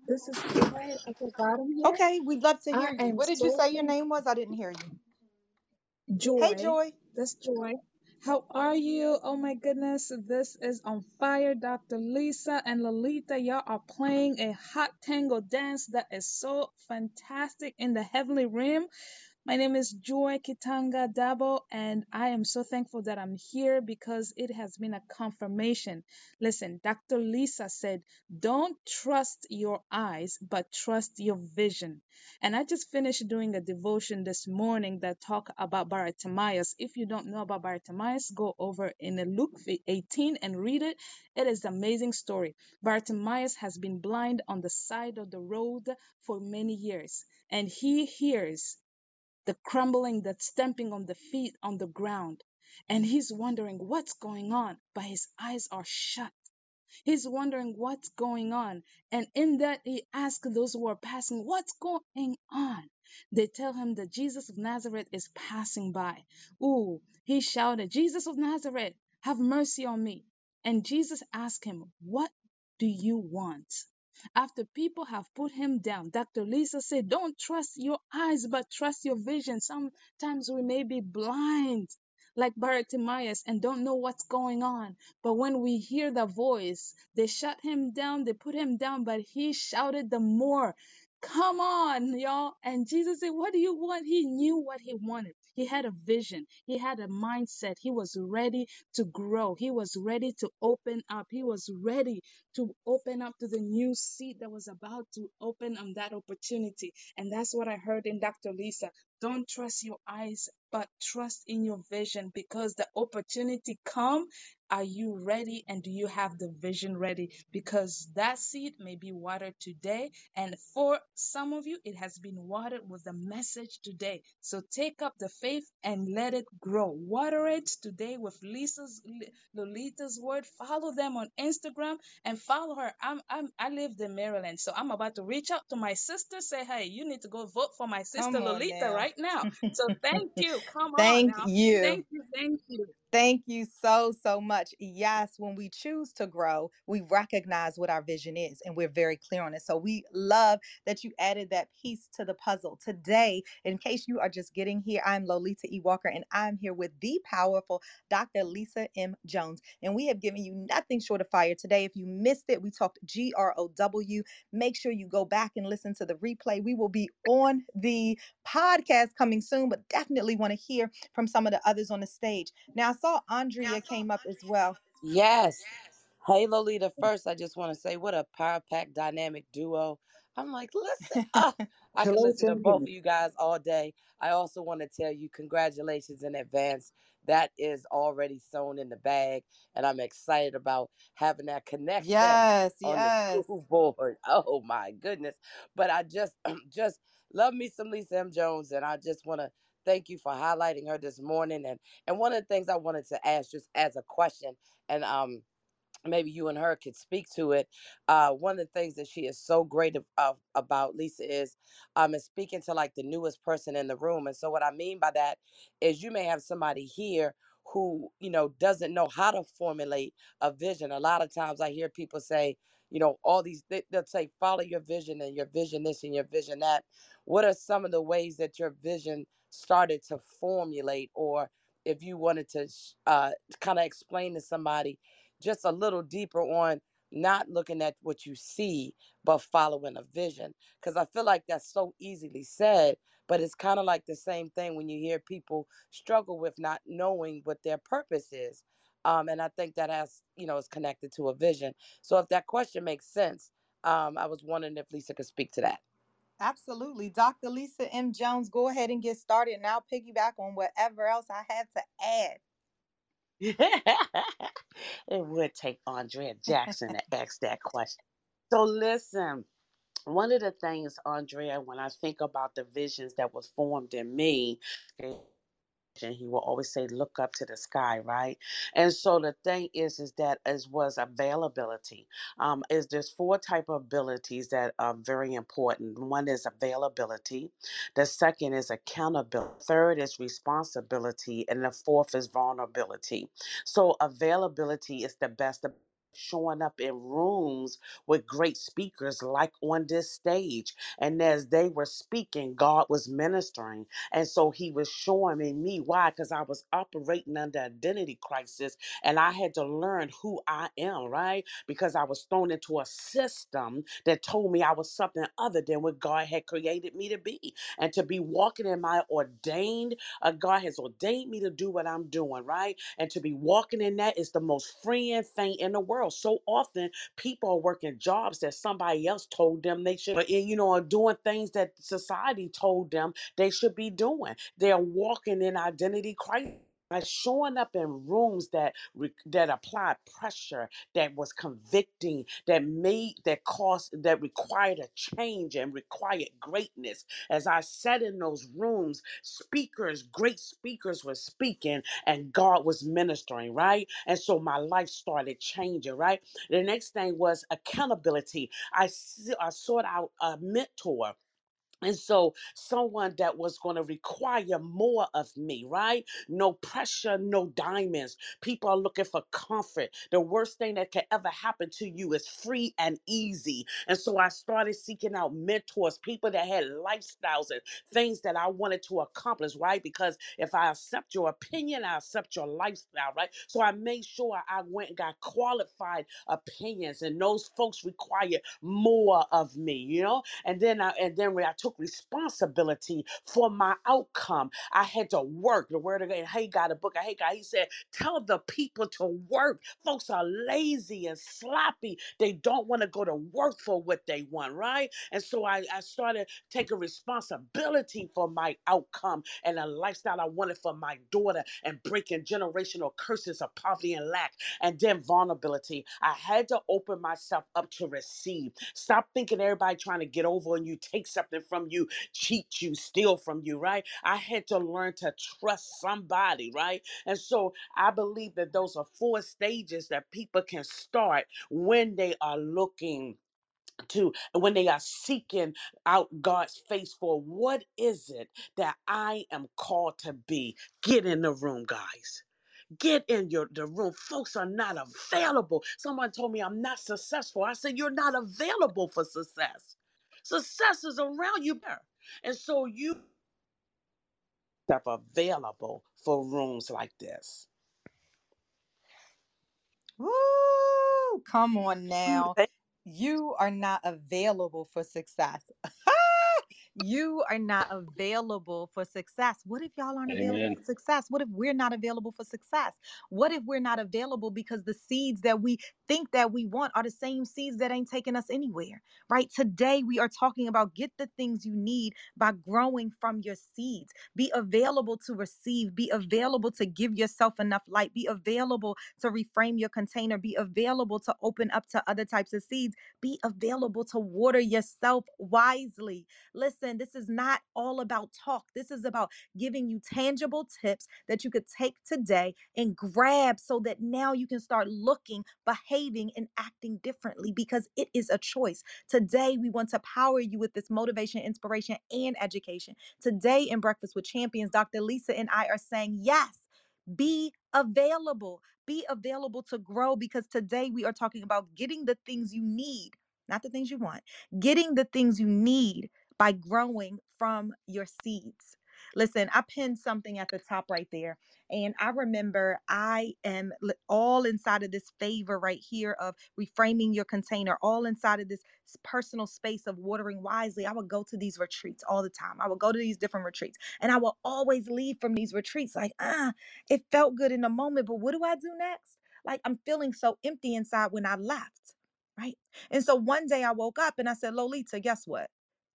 This is Joy at the bottom here. Okay, we'd love to I hear you. What did you say your name was? I didn't hear you. Joy. Hey, Joy. That's Joy. How are you? Oh my goodness, this is on fire. Dr. Lisa and Lolita, y'all are playing a hot tango dance that is so fantastic in the heavenly realm. My name is Joy Kitanga Dabo, and I am so thankful that I'm here because it has been a confirmation. Listen, Dr. Lisa said, Don't trust your eyes, but trust your vision. And I just finished doing a devotion this morning that talked about Bartimaeus. If you don't know about Bartimaeus, go over in Luke 18 and read it. It is an amazing story. Bartimaeus has been blind on the side of the road for many years, and he hears the crumbling, the stamping on the feet on the ground. And he's wondering what's going on, but his eyes are shut. He's wondering what's going on. And in that, he asks those who are passing, What's going on? They tell him that Jesus of Nazareth is passing by. Ooh, he shouted, Jesus of Nazareth, have mercy on me. And Jesus asked him, What do you want? After people have put him down, Dr. Lisa said, Don't trust your eyes, but trust your vision. Sometimes we may be blind, like Bartimaeus, and don't know what's going on. But when we hear the voice, they shut him down, they put him down, but he shouted the more. Come on, y'all. And Jesus said, What do you want? He knew what he wanted. He had a vision. He had a mindset. He was ready to grow. He was ready to open up. He was ready to open up to the new seat that was about to open on that opportunity. And that's what I heard in Dr. Lisa. Don't trust your eyes, but trust in your vision because the opportunity come. Are you ready and do you have the vision ready? Because that seed may be watered today. And for some of you, it has been watered with the message today. So take up the faith and let it grow. Water it today with Lisa's Lolita's word. Follow them on Instagram and follow her. I'm I'm I lived in Maryland, so I'm about to reach out to my sister, say, hey, you need to go vote for my sister Lolita now. right now. So thank you. Come on Thank you. Thank you. Thank you. Thank you so, so much. Yes, when we choose to grow, we recognize what our vision is and we're very clear on it. So we love that you added that piece to the puzzle. Today, in case you are just getting here, I'm Lolita E. Walker and I'm here with the powerful Dr. Lisa M. Jones. And we have given you nothing short of fire today. If you missed it, we talked G R O W. Make sure you go back and listen to the replay. We will be on the podcast coming soon, but definitely want to hear from some of the others on the stage. Now, saw Andrea came up as well. Yes. Hey, Lolita. First, I just want to say what a power pack dynamic duo. I'm like, listen, oh, I can listen to both of you guys all day. I also want to tell you congratulations in advance. That is already sewn in the bag, and I'm excited about having that connection Yes, on the yes. school board. Oh my goodness! But I just, just love me some Lisa M. Jones, and I just want to thank you for highlighting her this morning. And and one of the things I wanted to ask, just as a question, and um maybe you and her could speak to it. Uh, one of the things that she is so great of, of, about Lisa is um is speaking to like the newest person in the room. And so what I mean by that is you may have somebody here who you know doesn't know how to formulate a vision. A lot of times I hear people say, you know, all these they, they'll say follow your vision and your vision this and your vision that. What are some of the ways that your vision started to formulate, or if you wanted to uh, kind of explain to somebody just a little deeper on not looking at what you see, but following a vision. Because I feel like that's so easily said, but it's kind of like the same thing when you hear people struggle with not knowing what their purpose is. Um, and I think that has, you know, is connected to a vision. So if that question makes sense, um, I was wondering if Lisa could speak to that. Absolutely. Dr. Lisa M. Jones, go ahead and get started and I'll piggyback on whatever else I have to add. it would take Andrea Jackson to ask that question. So listen, one of the things, Andrea, when I think about the visions that was formed in me, and he will always say look up to the sky right? And so the thing is is that as was availability um is there's four type of abilities that are very important. One is availability the second is accountability third is responsibility and the fourth is vulnerability. So availability is the best showing up in rooms with great speakers like on this stage. And as they were speaking god was ministering. And so he was showing me me why because i was operating under identity crisis and i had to learn who i am right? Because i was thrown into a system that told me i was something other than what god had created me to be. And to be walking in my ordained uh, god has ordained me to do what i'm doing right? And to be walking in that is the most freeing thing in the world. So often people are working jobs that somebody else told them they should, you know, are doing things that society told them they should be doing. They're walking in identity crisis by showing up in rooms that that applied pressure that was convicting that made that caused that required a change and required greatness. As i sat in those rooms speakers great speakers were speaking and god was ministering right? And so my life started changing right? The next thing was accountability. I sought out a mentor and so, someone that was going to require more of me, right? No pressure, no diamonds. People are looking for comfort. The worst thing that can ever happen to you is free and easy. And so, I started seeking out mentors, people that had lifestyles and things that I wanted to accomplish, right? Because if I accept your opinion, I accept your lifestyle, right? So, I made sure I went and got qualified opinions, and those folks required more of me, you know? and then I and then when I took responsibility for my outcome, I had to work. The word God, Haggai, a book Haggai, he said, tell the people to work. Folks are lazy and sloppy. They don't want to go to work for what they want, right? And so I, I started taking responsibility for my outcome and a lifestyle I wanted for my daughter and breaking generational curses of poverty and lack and then vulnerability. I had to open myself up to receive. Stop thinking everybody trying to get over on you, take something from you, cheat you, steal from you, right? I had to learn to trust somebody, right? And so I believe that those are four stages that people can start when they are looking to when they are seeking out God's face for what is it that I am called to be. Get in the room, guys Get in your the room. Folks are not available. Someone told me I'm not successful. I said you're not available for success. Success is around you there. And so you are available for rooms like this. Woo! Come on now. You are not available for success. you are not available for success. What if y'all aren't available for success? What if we're not available for success? What if we're not available because the seeds that we think that we want are the same seeds that ain't taking us anywhere? Right? Today we are talking about get the things you need by growing from your seeds. Be available to receive, be available to give yourself enough light, be available to reframe your container, be available to open up to other types of seeds, be available to water yourself wisely. Listen, this is not all about talk. This is about giving you tangible tips that you could take today and grab so that now you can start looking, behaving, and acting differently because it is a choice. Today, we want to power you with this motivation, inspiration, and education. Today, in Breakfast with Champions, Dr. Lisa and I are saying, yes, be available. Be available to grow because today we are talking about getting the things you need, not the things you want, getting the things you need by growing from your seeds. Listen, I pinned something at the top right there. And I remember I am all inside of this favor right here of reframing your container, all inside of this personal space of watering wisely. I would go to these retreats all the time. I would go to these different retreats and I will always leave from these retreats like, ah, it felt good in the moment, but what do I do next? Like I'm feeling so empty inside when I left. Right. And so one day I woke up and I said, Lolita, guess what?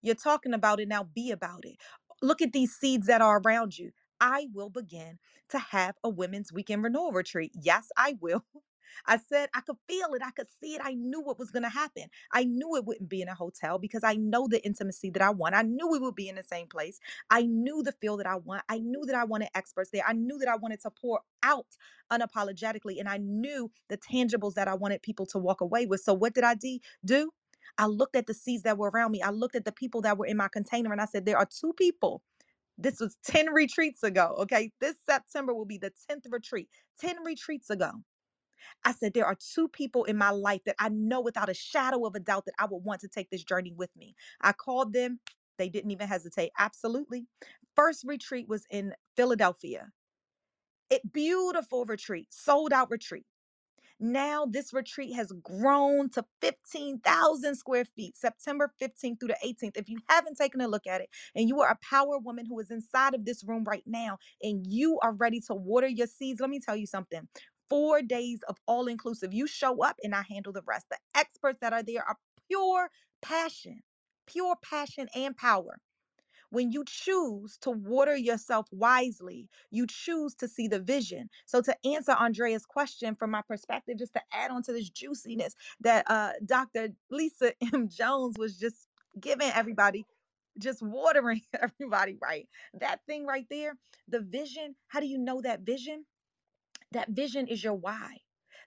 You're talking about it now, be about it. Look at these seeds that are around you. I will begin to have a women's weekend renewal retreat. Yes, I will. I said I could feel it. I could see it. I knew what was going to happen. I knew it wouldn't be in a hotel because I know the intimacy that I want. I knew we would be in the same place. I knew the feel that I want. I knew that I wanted experts there. I knew that I wanted to pour out unapologetically. And I knew the tangibles that I wanted people to walk away with. So, what did I de- do? I looked at the seeds that were around me. I looked at the people that were in my container and I said, there are two people. This was 10 retreats ago. Okay. This September will be the 10th retreat. 10 retreats ago I said, there are two people in my life that I know without a shadow of a doubt that I would want to take this journey with me. I called them. They didn't even hesitate. Absolutely. First retreat was in Philadelphia. It beautiful retreat, sold out retreat. Now, this retreat has grown to 15,000 square feet, September 15th through the 18th. If you haven't taken a look at it, and you are a power woman who is inside of this room right now, and you are ready to water your seeds, let me tell you something. Four days of all inclusive. You show up, and I handle the rest. The experts that are there are pure passion, pure passion and power. When you choose to water yourself wisely, you choose to see the vision. So, to answer Andrea's question from my perspective, just to add on to this juiciness that uh, Dr. Lisa M. Jones was just giving everybody, just watering everybody, right? That thing right there, the vision. How do you know that vision? That vision is your why.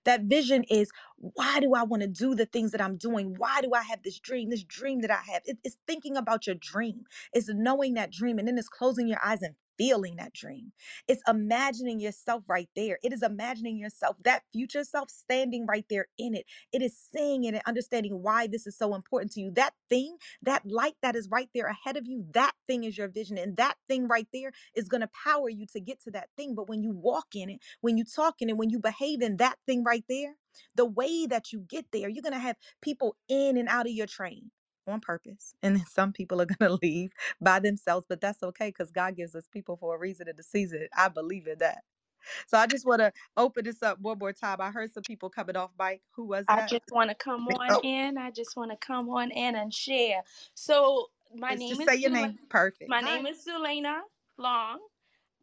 That vision is why do I want to do the things that I'm doing? Why do I have this dream? This dream that I have. It- it's thinking about your dream. It's knowing that dream and then it's closing your eyes and feeling that dream. It's imagining yourself right there. It is imagining yourself, that future self standing right there in it. It is seeing it and understanding why this is so important to you. That thing, that light that is right there ahead of you, that thing is your vision. And that thing right there is going to power you to get to that thing. But when you walk in it, when you talk in it, when you behave in that thing right there, the way that you get there, you're going to have people in and out of your train on purpose. And then some people are going to leave by themselves, but that's okay because God gives us people for a reason and a season. I believe in that. So I just want to open this up one more time. I heard some people coming off mic. Who was that? I just want to come on Oh, in. I just want to come on in and share. So my name just is say your name. Perfect. my Hi. name is Sulena Long,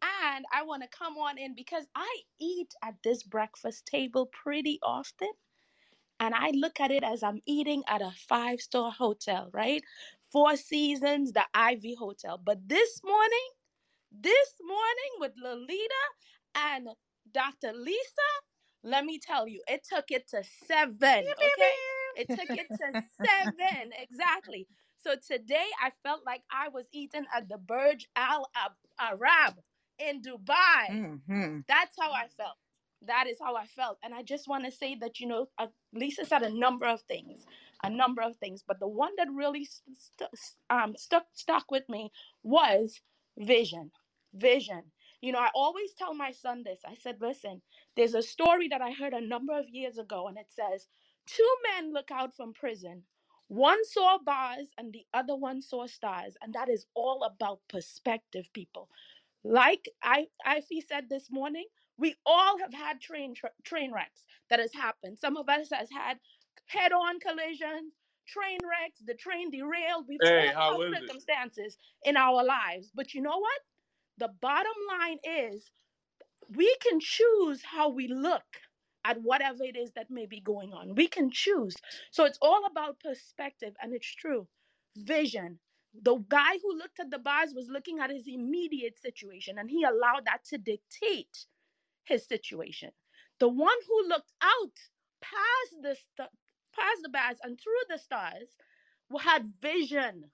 and I want to come on in because I eat at this breakfast table pretty often, and I look at it as I'm eating at a five star hotel, right? Four Seasons, the Ivy Hotel. But this morning, this morning with Lolita and Dr. Lisa, let me tell you, it took it to seven, okay? It took it to seven, exactly. So today I felt like I was eating at the Burj Al Arab in Dubai. hmm That's how I felt. That is how I felt. And I just want to say that, you know, uh, Lisa said a number of things, a number of things, but the one that really st- st- um, stuck, stuck with me was vision. Vision. You know, I always tell my son this. I said, listen, there's a story that I heard a number of years ago, and it says, Two men look out from prison. One saw bars and the other one saw stars. And that is all about perspective, people. Like I, Ivy said this morning, we all have had train tra- train wrecks that has happened. Some of us has had head-on collisions, train wrecks, the train derailed. We've Hey, all had is it? circumstances in our lives. But you know what? The bottom line is we can choose how we look at whatever it is that may be going on. We can choose. So it's all about perspective, and it's true. Vision. The guy who looked at the bars was looking at his immediate situation, and he allowed that to dictate his situation. The one who looked out past the st- past the bars and through the stars had vision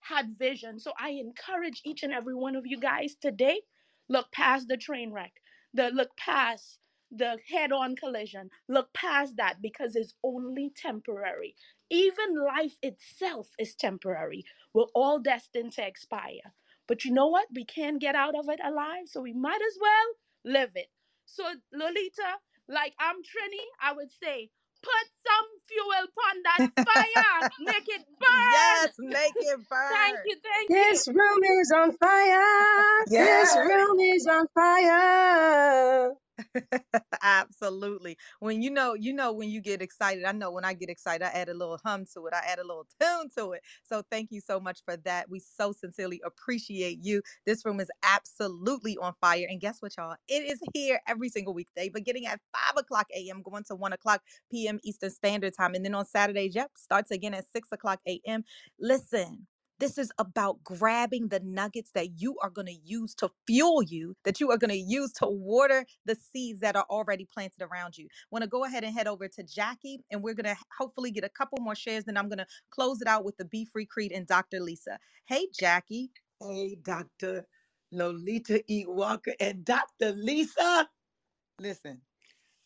had vision. So i encourage each and every one of you guys today look past the train wreck the look past the head-on collision look past that because it's only temporary. Even life itself is temporary. We're all destined to expire. But you know what? We can't get out of it alive so we might as well live it so lolita like i'm trini i would say put some fuel upon that fire make it burn Yes, make it burn. thank you thank you This room is on fire. This room is on fire. Absolutely. When you know, you know, when you get excited, I know when I get excited, I add a little hum to it. I add a little tune to it. So thank you so much for that. We so sincerely appreciate you. This room is absolutely on fire. And guess what, y'all? It is here every single weekday, beginning at 5 o'clock a.m., going to 1 o'clock p.m. Eastern Standard Time. And then on Saturdays, yep, starts again at 6 o'clock a.m. Listen. This is about grabbing the nuggets that you are going to use to fuel you, that you are going to use to water the seeds that are already planted around you. Want to go ahead and head over to Jackie, and we're going to hopefully get a couple more shares. Then I'm going to close it out with the Be Free Creed and Dr. Lisa. Hey, Jackie. Hey, Dr. Lolita E. Walker and Dr. Lisa. Listen,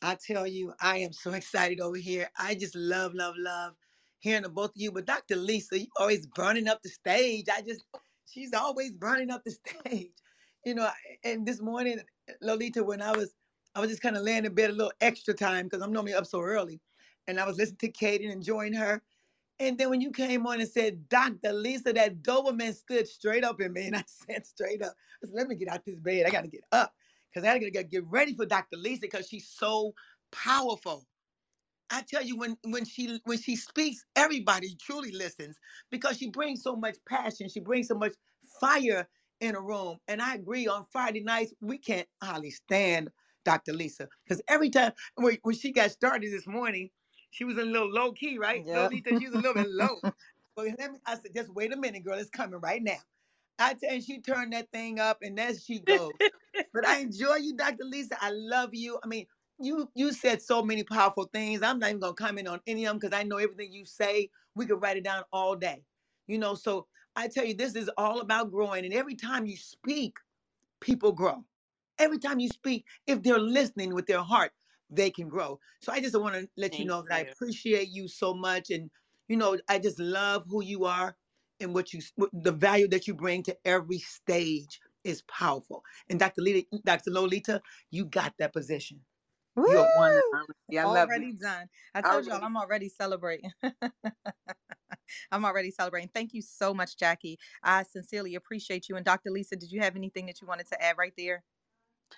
I tell you, I am so excited over here. I just love, love, love hearing the both of you. But Dr. Lisa, you always burning up the stage. I just, she's always burning up the stage. You know, and this morning, Lolita, when I was, I was just kind of laying in bed a little extra time because I'm normally up so early. And I was listening to Katie and enjoying her. And then when you came on and said, Dr. Lisa, that Doberman stood straight up in me. And I said straight up, I said, let me get out this bed. I got to get up because I got to get ready for Dr. Lisa because she's so powerful. I tell you, when when she when she speaks, everybody truly listens because she brings so much passion. She brings so much fire in a room. And I agree. On Friday nights, we can't hardly stand Dr. Lisa because every time when, when she got started this morning, she was a little low key, right? Yep. Lolita, she was a little bit low. But let me, I said, just wait a minute, girl. It's coming right now. I tell you, she turned that thing up, and there she goes. but I enjoy you, Dr. Lisa. I love you. I mean, you you said so many powerful things. I'm not even gonna comment on any of them because I know everything you say. We could write it down all day. You know, so I tell you, this is all about growing. And every time you speak, people grow. Every time you speak, if they're listening with their heart, they can grow. So I just want to let you Thank know that I appreciate you so much, and you know, I just love who you are and what you the value that you bring to every stage is powerful. And Dr. Lita, Dr. Lolita, you got that position. You're one. Woo! Yeah, I love Already you. done. I told y'all I'm already celebrating. I'm already celebrating. Thank you so much, Jackie. I sincerely appreciate you. And Dr. Lisa, did you have anything that you wanted to add right there?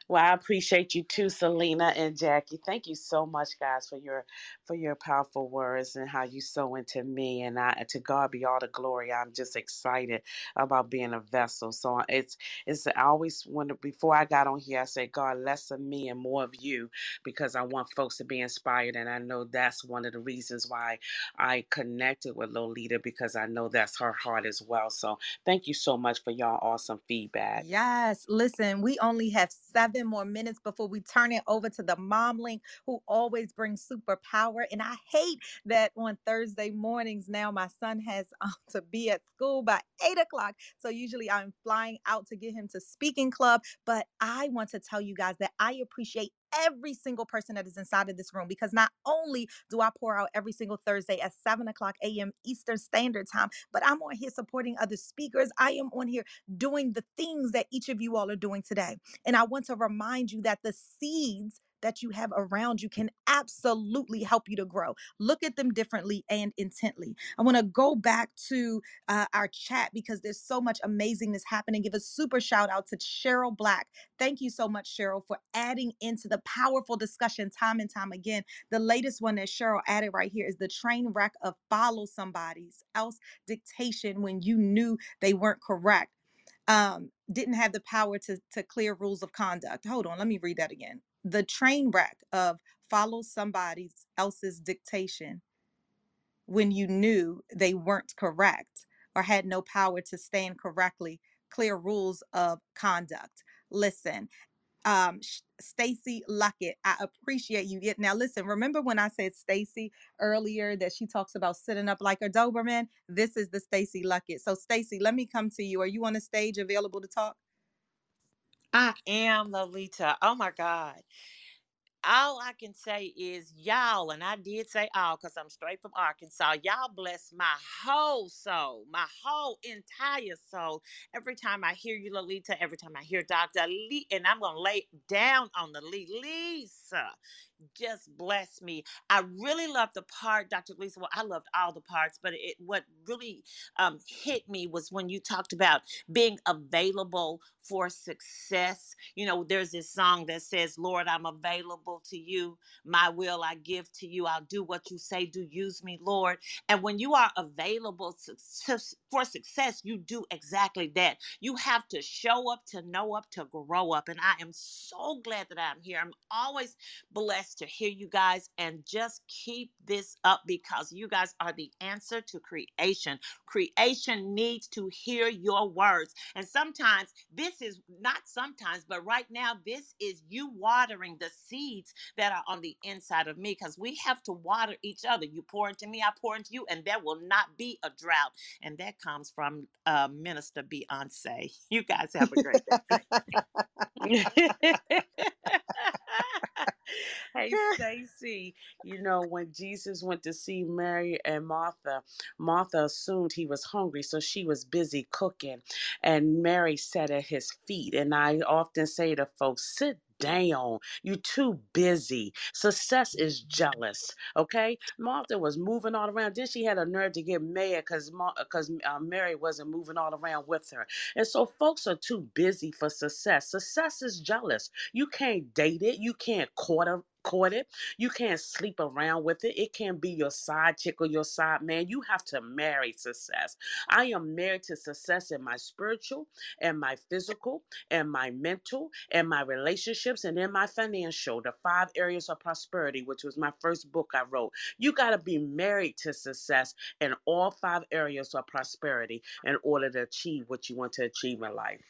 Well, I appreciate you too, Selena and Jackie. Thank you so much, guys, for your for your powerful words and how you sow into me. And I to God be all the glory. I'm just excited about being a vessel. So uh, it's it's I always wonder before I got on here, I said, God, less of me and more of you, because I want folks to be inspired. And I know that's one of the reasons why I connected with Lolita because I know that's her heart as well. So thank you so much for y'all awesome feedback. Yes. Listen, we only have seven more minutes before we turn it over to the mom link who always brings superpower. And I hate that on Thursday mornings now my son has um, to be at school by eight o'clock. So usually I'm flying out to get him to speaking club. But I want to tell you guys that I appreciate every single person that is inside of this room because not only do I pour out every single Thursday at 7 o'clock a.m. Eastern Standard Time, but I'm on here supporting other speakers. I am on here doing the things that each of you all are doing today. And I want to remind you that the seeds that you have around you can absolutely help you to grow. Look at them differently and intently. I want to go back to uh, our chat because there's so much amazingness happening. Give a super shout out to Cheryl Black. Thank you so much, Cheryl, for adding into the powerful discussion time and time again. The latest one that Cheryl added right here is the train wreck of follow somebody's else dictation when you knew they weren't correct um, didn't have the power to, to clear rules of conduct. Hold on, let me read that again. The train wreck of follow somebody else's dictation when you knew they weren't correct or had no power to stand correctly, clear rules of conduct. Listen, um Stacy Luckett. I appreciate you. Get now listen, remember when I said Stacy earlier that she talks about sitting up like a Doberman? This is the Stacy Luckett. So Stacy, let me come to you. Are you on the stage available to talk? I am Lolita. Oh my God. All I can say is y'all, and I did say all because I'm straight from Arkansas. Y'all bless my whole soul, my whole entire soul. Every time I hear you, Lolita, every time I hear Dr. Lee, and I'm going to lay down on the Lee. Lisa, just bless me. I really loved the part, Dr. Lisa. Well, I loved all the parts, but it what really um, hit me was when you talked about being available for success. You know, there's this song that says, Lord, I'm available to you. My will I give to you. I'll do what you say. Do use me, Lord. And when you are available for success, you do exactly that. You have to show up to know up to grow up. And I am so glad that I'm here. I'm always blessed to hear you guys and just keep this up because you guys are the answer to creation. Creation needs to hear your words. And sometimes this is not sometimes, but right now, this is you watering the seeds that are on the inside of me because we have to water each other. You pour into me, I pour into you, and there will not be a drought. And that comes from uh, Minister Beyonce. You guys have a great day. hey, Stacy. You know, when Jesus went to see Mary and Martha, Martha assumed he was hungry, so she was busy cooking. And Mary sat at his feet. And I often say to folks, sit down. you're too busy. Success is jealous. Okay. Martha was moving all around. Then she had a nerve to get mad because because uh, Mary wasn't moving all around with her. And so folks are too busy for success. Success is jealous. You can't date it. You can't court a, court it. You can't sleep around with it. It can't be your side chick or your side man. You have to marry success. I am married to success in my spiritual and my physical and my mental and my relationships and in my financial, the five areas of prosperity, which was my first book I wrote. You got to be married to success in all five areas of prosperity in order to achieve what you want to achieve in life.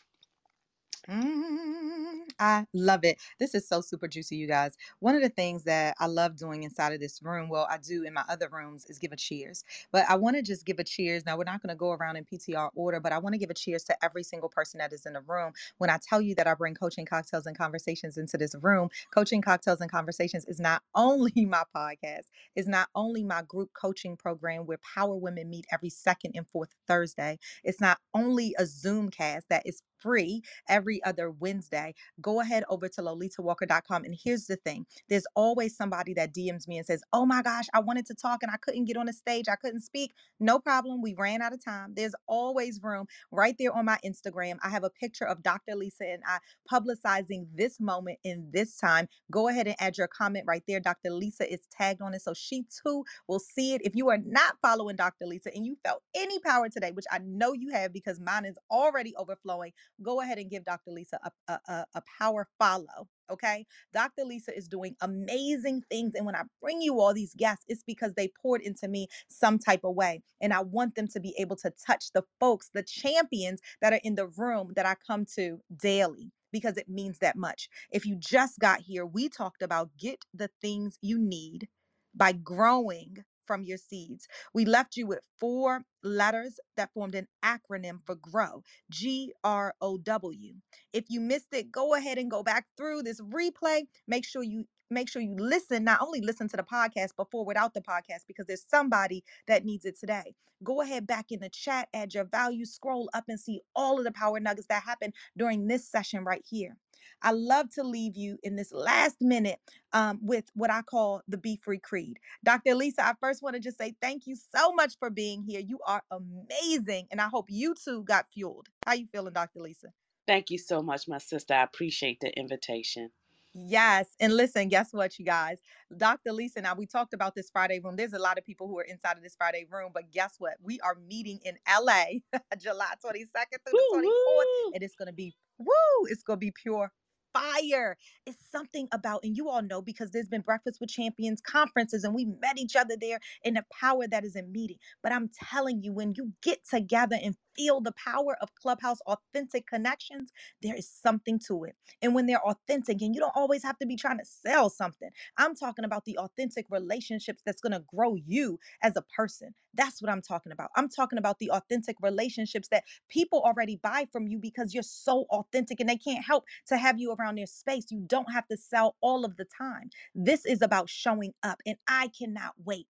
Mm, I love it. This is so super juicy, you guys. One of the things that I love doing inside of this room, well, I do in my other rooms, is give a cheers. But I want to just give a cheers. Now, we're not going to go around in PTR order, but I want to give a cheers to every single person that is in the room. When I tell you that I bring coaching cocktails and conversations into this room, coaching cocktails and conversations is not only my podcast, it's not only my group coaching program where power women meet every second and fourth Thursday. It's not only a Zoom cast that is free every other Wednesday. Go ahead over to lolitawalker.com. And here's the thing there's always somebody that DMs me and says, Oh my gosh, I wanted to talk and I couldn't get on the stage. I couldn't speak. No problem. We ran out of time. There's always room right there on my Instagram. I have a picture of Dr. Lisa and I publicizing this moment in this time. Go ahead and add your comment right there. Dr. Lisa is tagged on it. So she too will see it. If you are not following Dr. Lisa and you felt any power today, which I know you have because mine is already overflowing, go ahead and give Dr. Lisa a, a, a power follow. Okay. Dr. Lisa is doing amazing things. And when I bring you all these guests, it's because they poured into me some type of way. And I want them to be able to touch the folks, the champions that are in the room that I come to daily because it means that much. If you just got here, we talked about get the things you need by growing from your seeds. We left you with four letters that formed an acronym for GROW, G R O W. If you missed it, go ahead and go back through this replay. Make sure you make sure you listen, not only listen to the podcast, but forward out the podcast because there's somebody that needs it today. Go ahead back in the chat, add your value, scroll up and see all of the power nuggets that happened during this session right here. I love to leave you in this last minute um, with what I call the Be Free Creed. Dr. Lisa, I first want to just say thank you so much for being here. You are amazing, and I hope you too got fueled. How you feeling, Dr. Lisa? Thank you so much, my sister. I appreciate the invitation. Yes. And listen, guess what, you guys? Dr. Lisa, now we talked about this Friday room. There's a lot of people who are inside of this Friday room, but guess what? We are meeting in LA July 22nd through the 24th. And it's going to be, woo, it's going to be pure fire. It's something about, and you all know because there's been Breakfast with Champions conferences and we met each other there in the power that is in meeting. But I'm telling you, when you get together and feel the power of Clubhouse authentic connections, there is something to it. And when they're authentic, and you don't always have to be trying to sell something, I'm talking about the authentic relationships that's going to grow you as a person. That's what I'm talking about. I'm talking about the authentic relationships that people already buy from you because you're so authentic and they can't help to have you around their space. You don't have to sell all of the time. This is about showing up, and I cannot wait.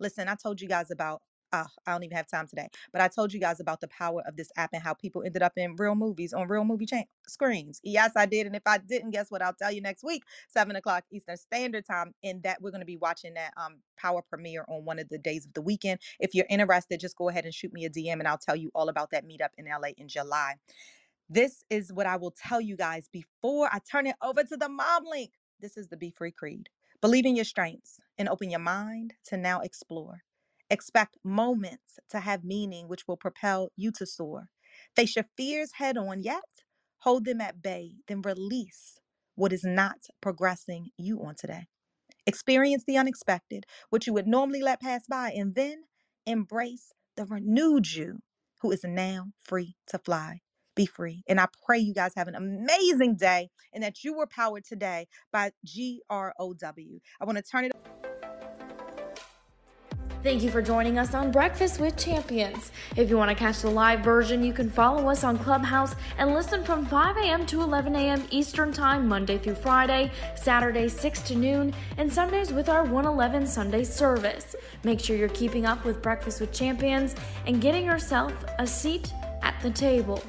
Listen, I told you guys about uh, I don't even have time today. But I told you guys about the power of this app and how people ended up in real movies on real movie screens. Yes, I did. And if I didn't, guess what? I'll tell you next week, seven o'clock Eastern Standard Time. And that we're going to be watching that um power premiere on one of the days of the weekend. If you're interested, just go ahead and shoot me a DM and I'll tell you all about that meetup in LA in July. This is what I will tell you guys before I turn it over to the mom link. This is the Be Free Creed. Believe in your strengths and open your mind to now explore. Expect moments to have meaning, which will propel you to soar. Face your fears head on, yet hold them at bay, then release what is not progressing you on today. Experience the unexpected, which you would normally let pass by, and then embrace the renewed you who is now free to fly. Be free. And I pray you guys have an amazing day and that you were powered today by G R O W. I want to turn it Thank you for joining us on Breakfast with Champions. If you want to catch the live version, you can follow us on Clubhouse and listen from 5 a.m. to 11 a.m. Eastern Time, Monday through Friday, Saturday 6 to noon, and Sundays with our 111 Sunday service. Make sure you're keeping up with Breakfast with Champions and getting yourself a seat at the table.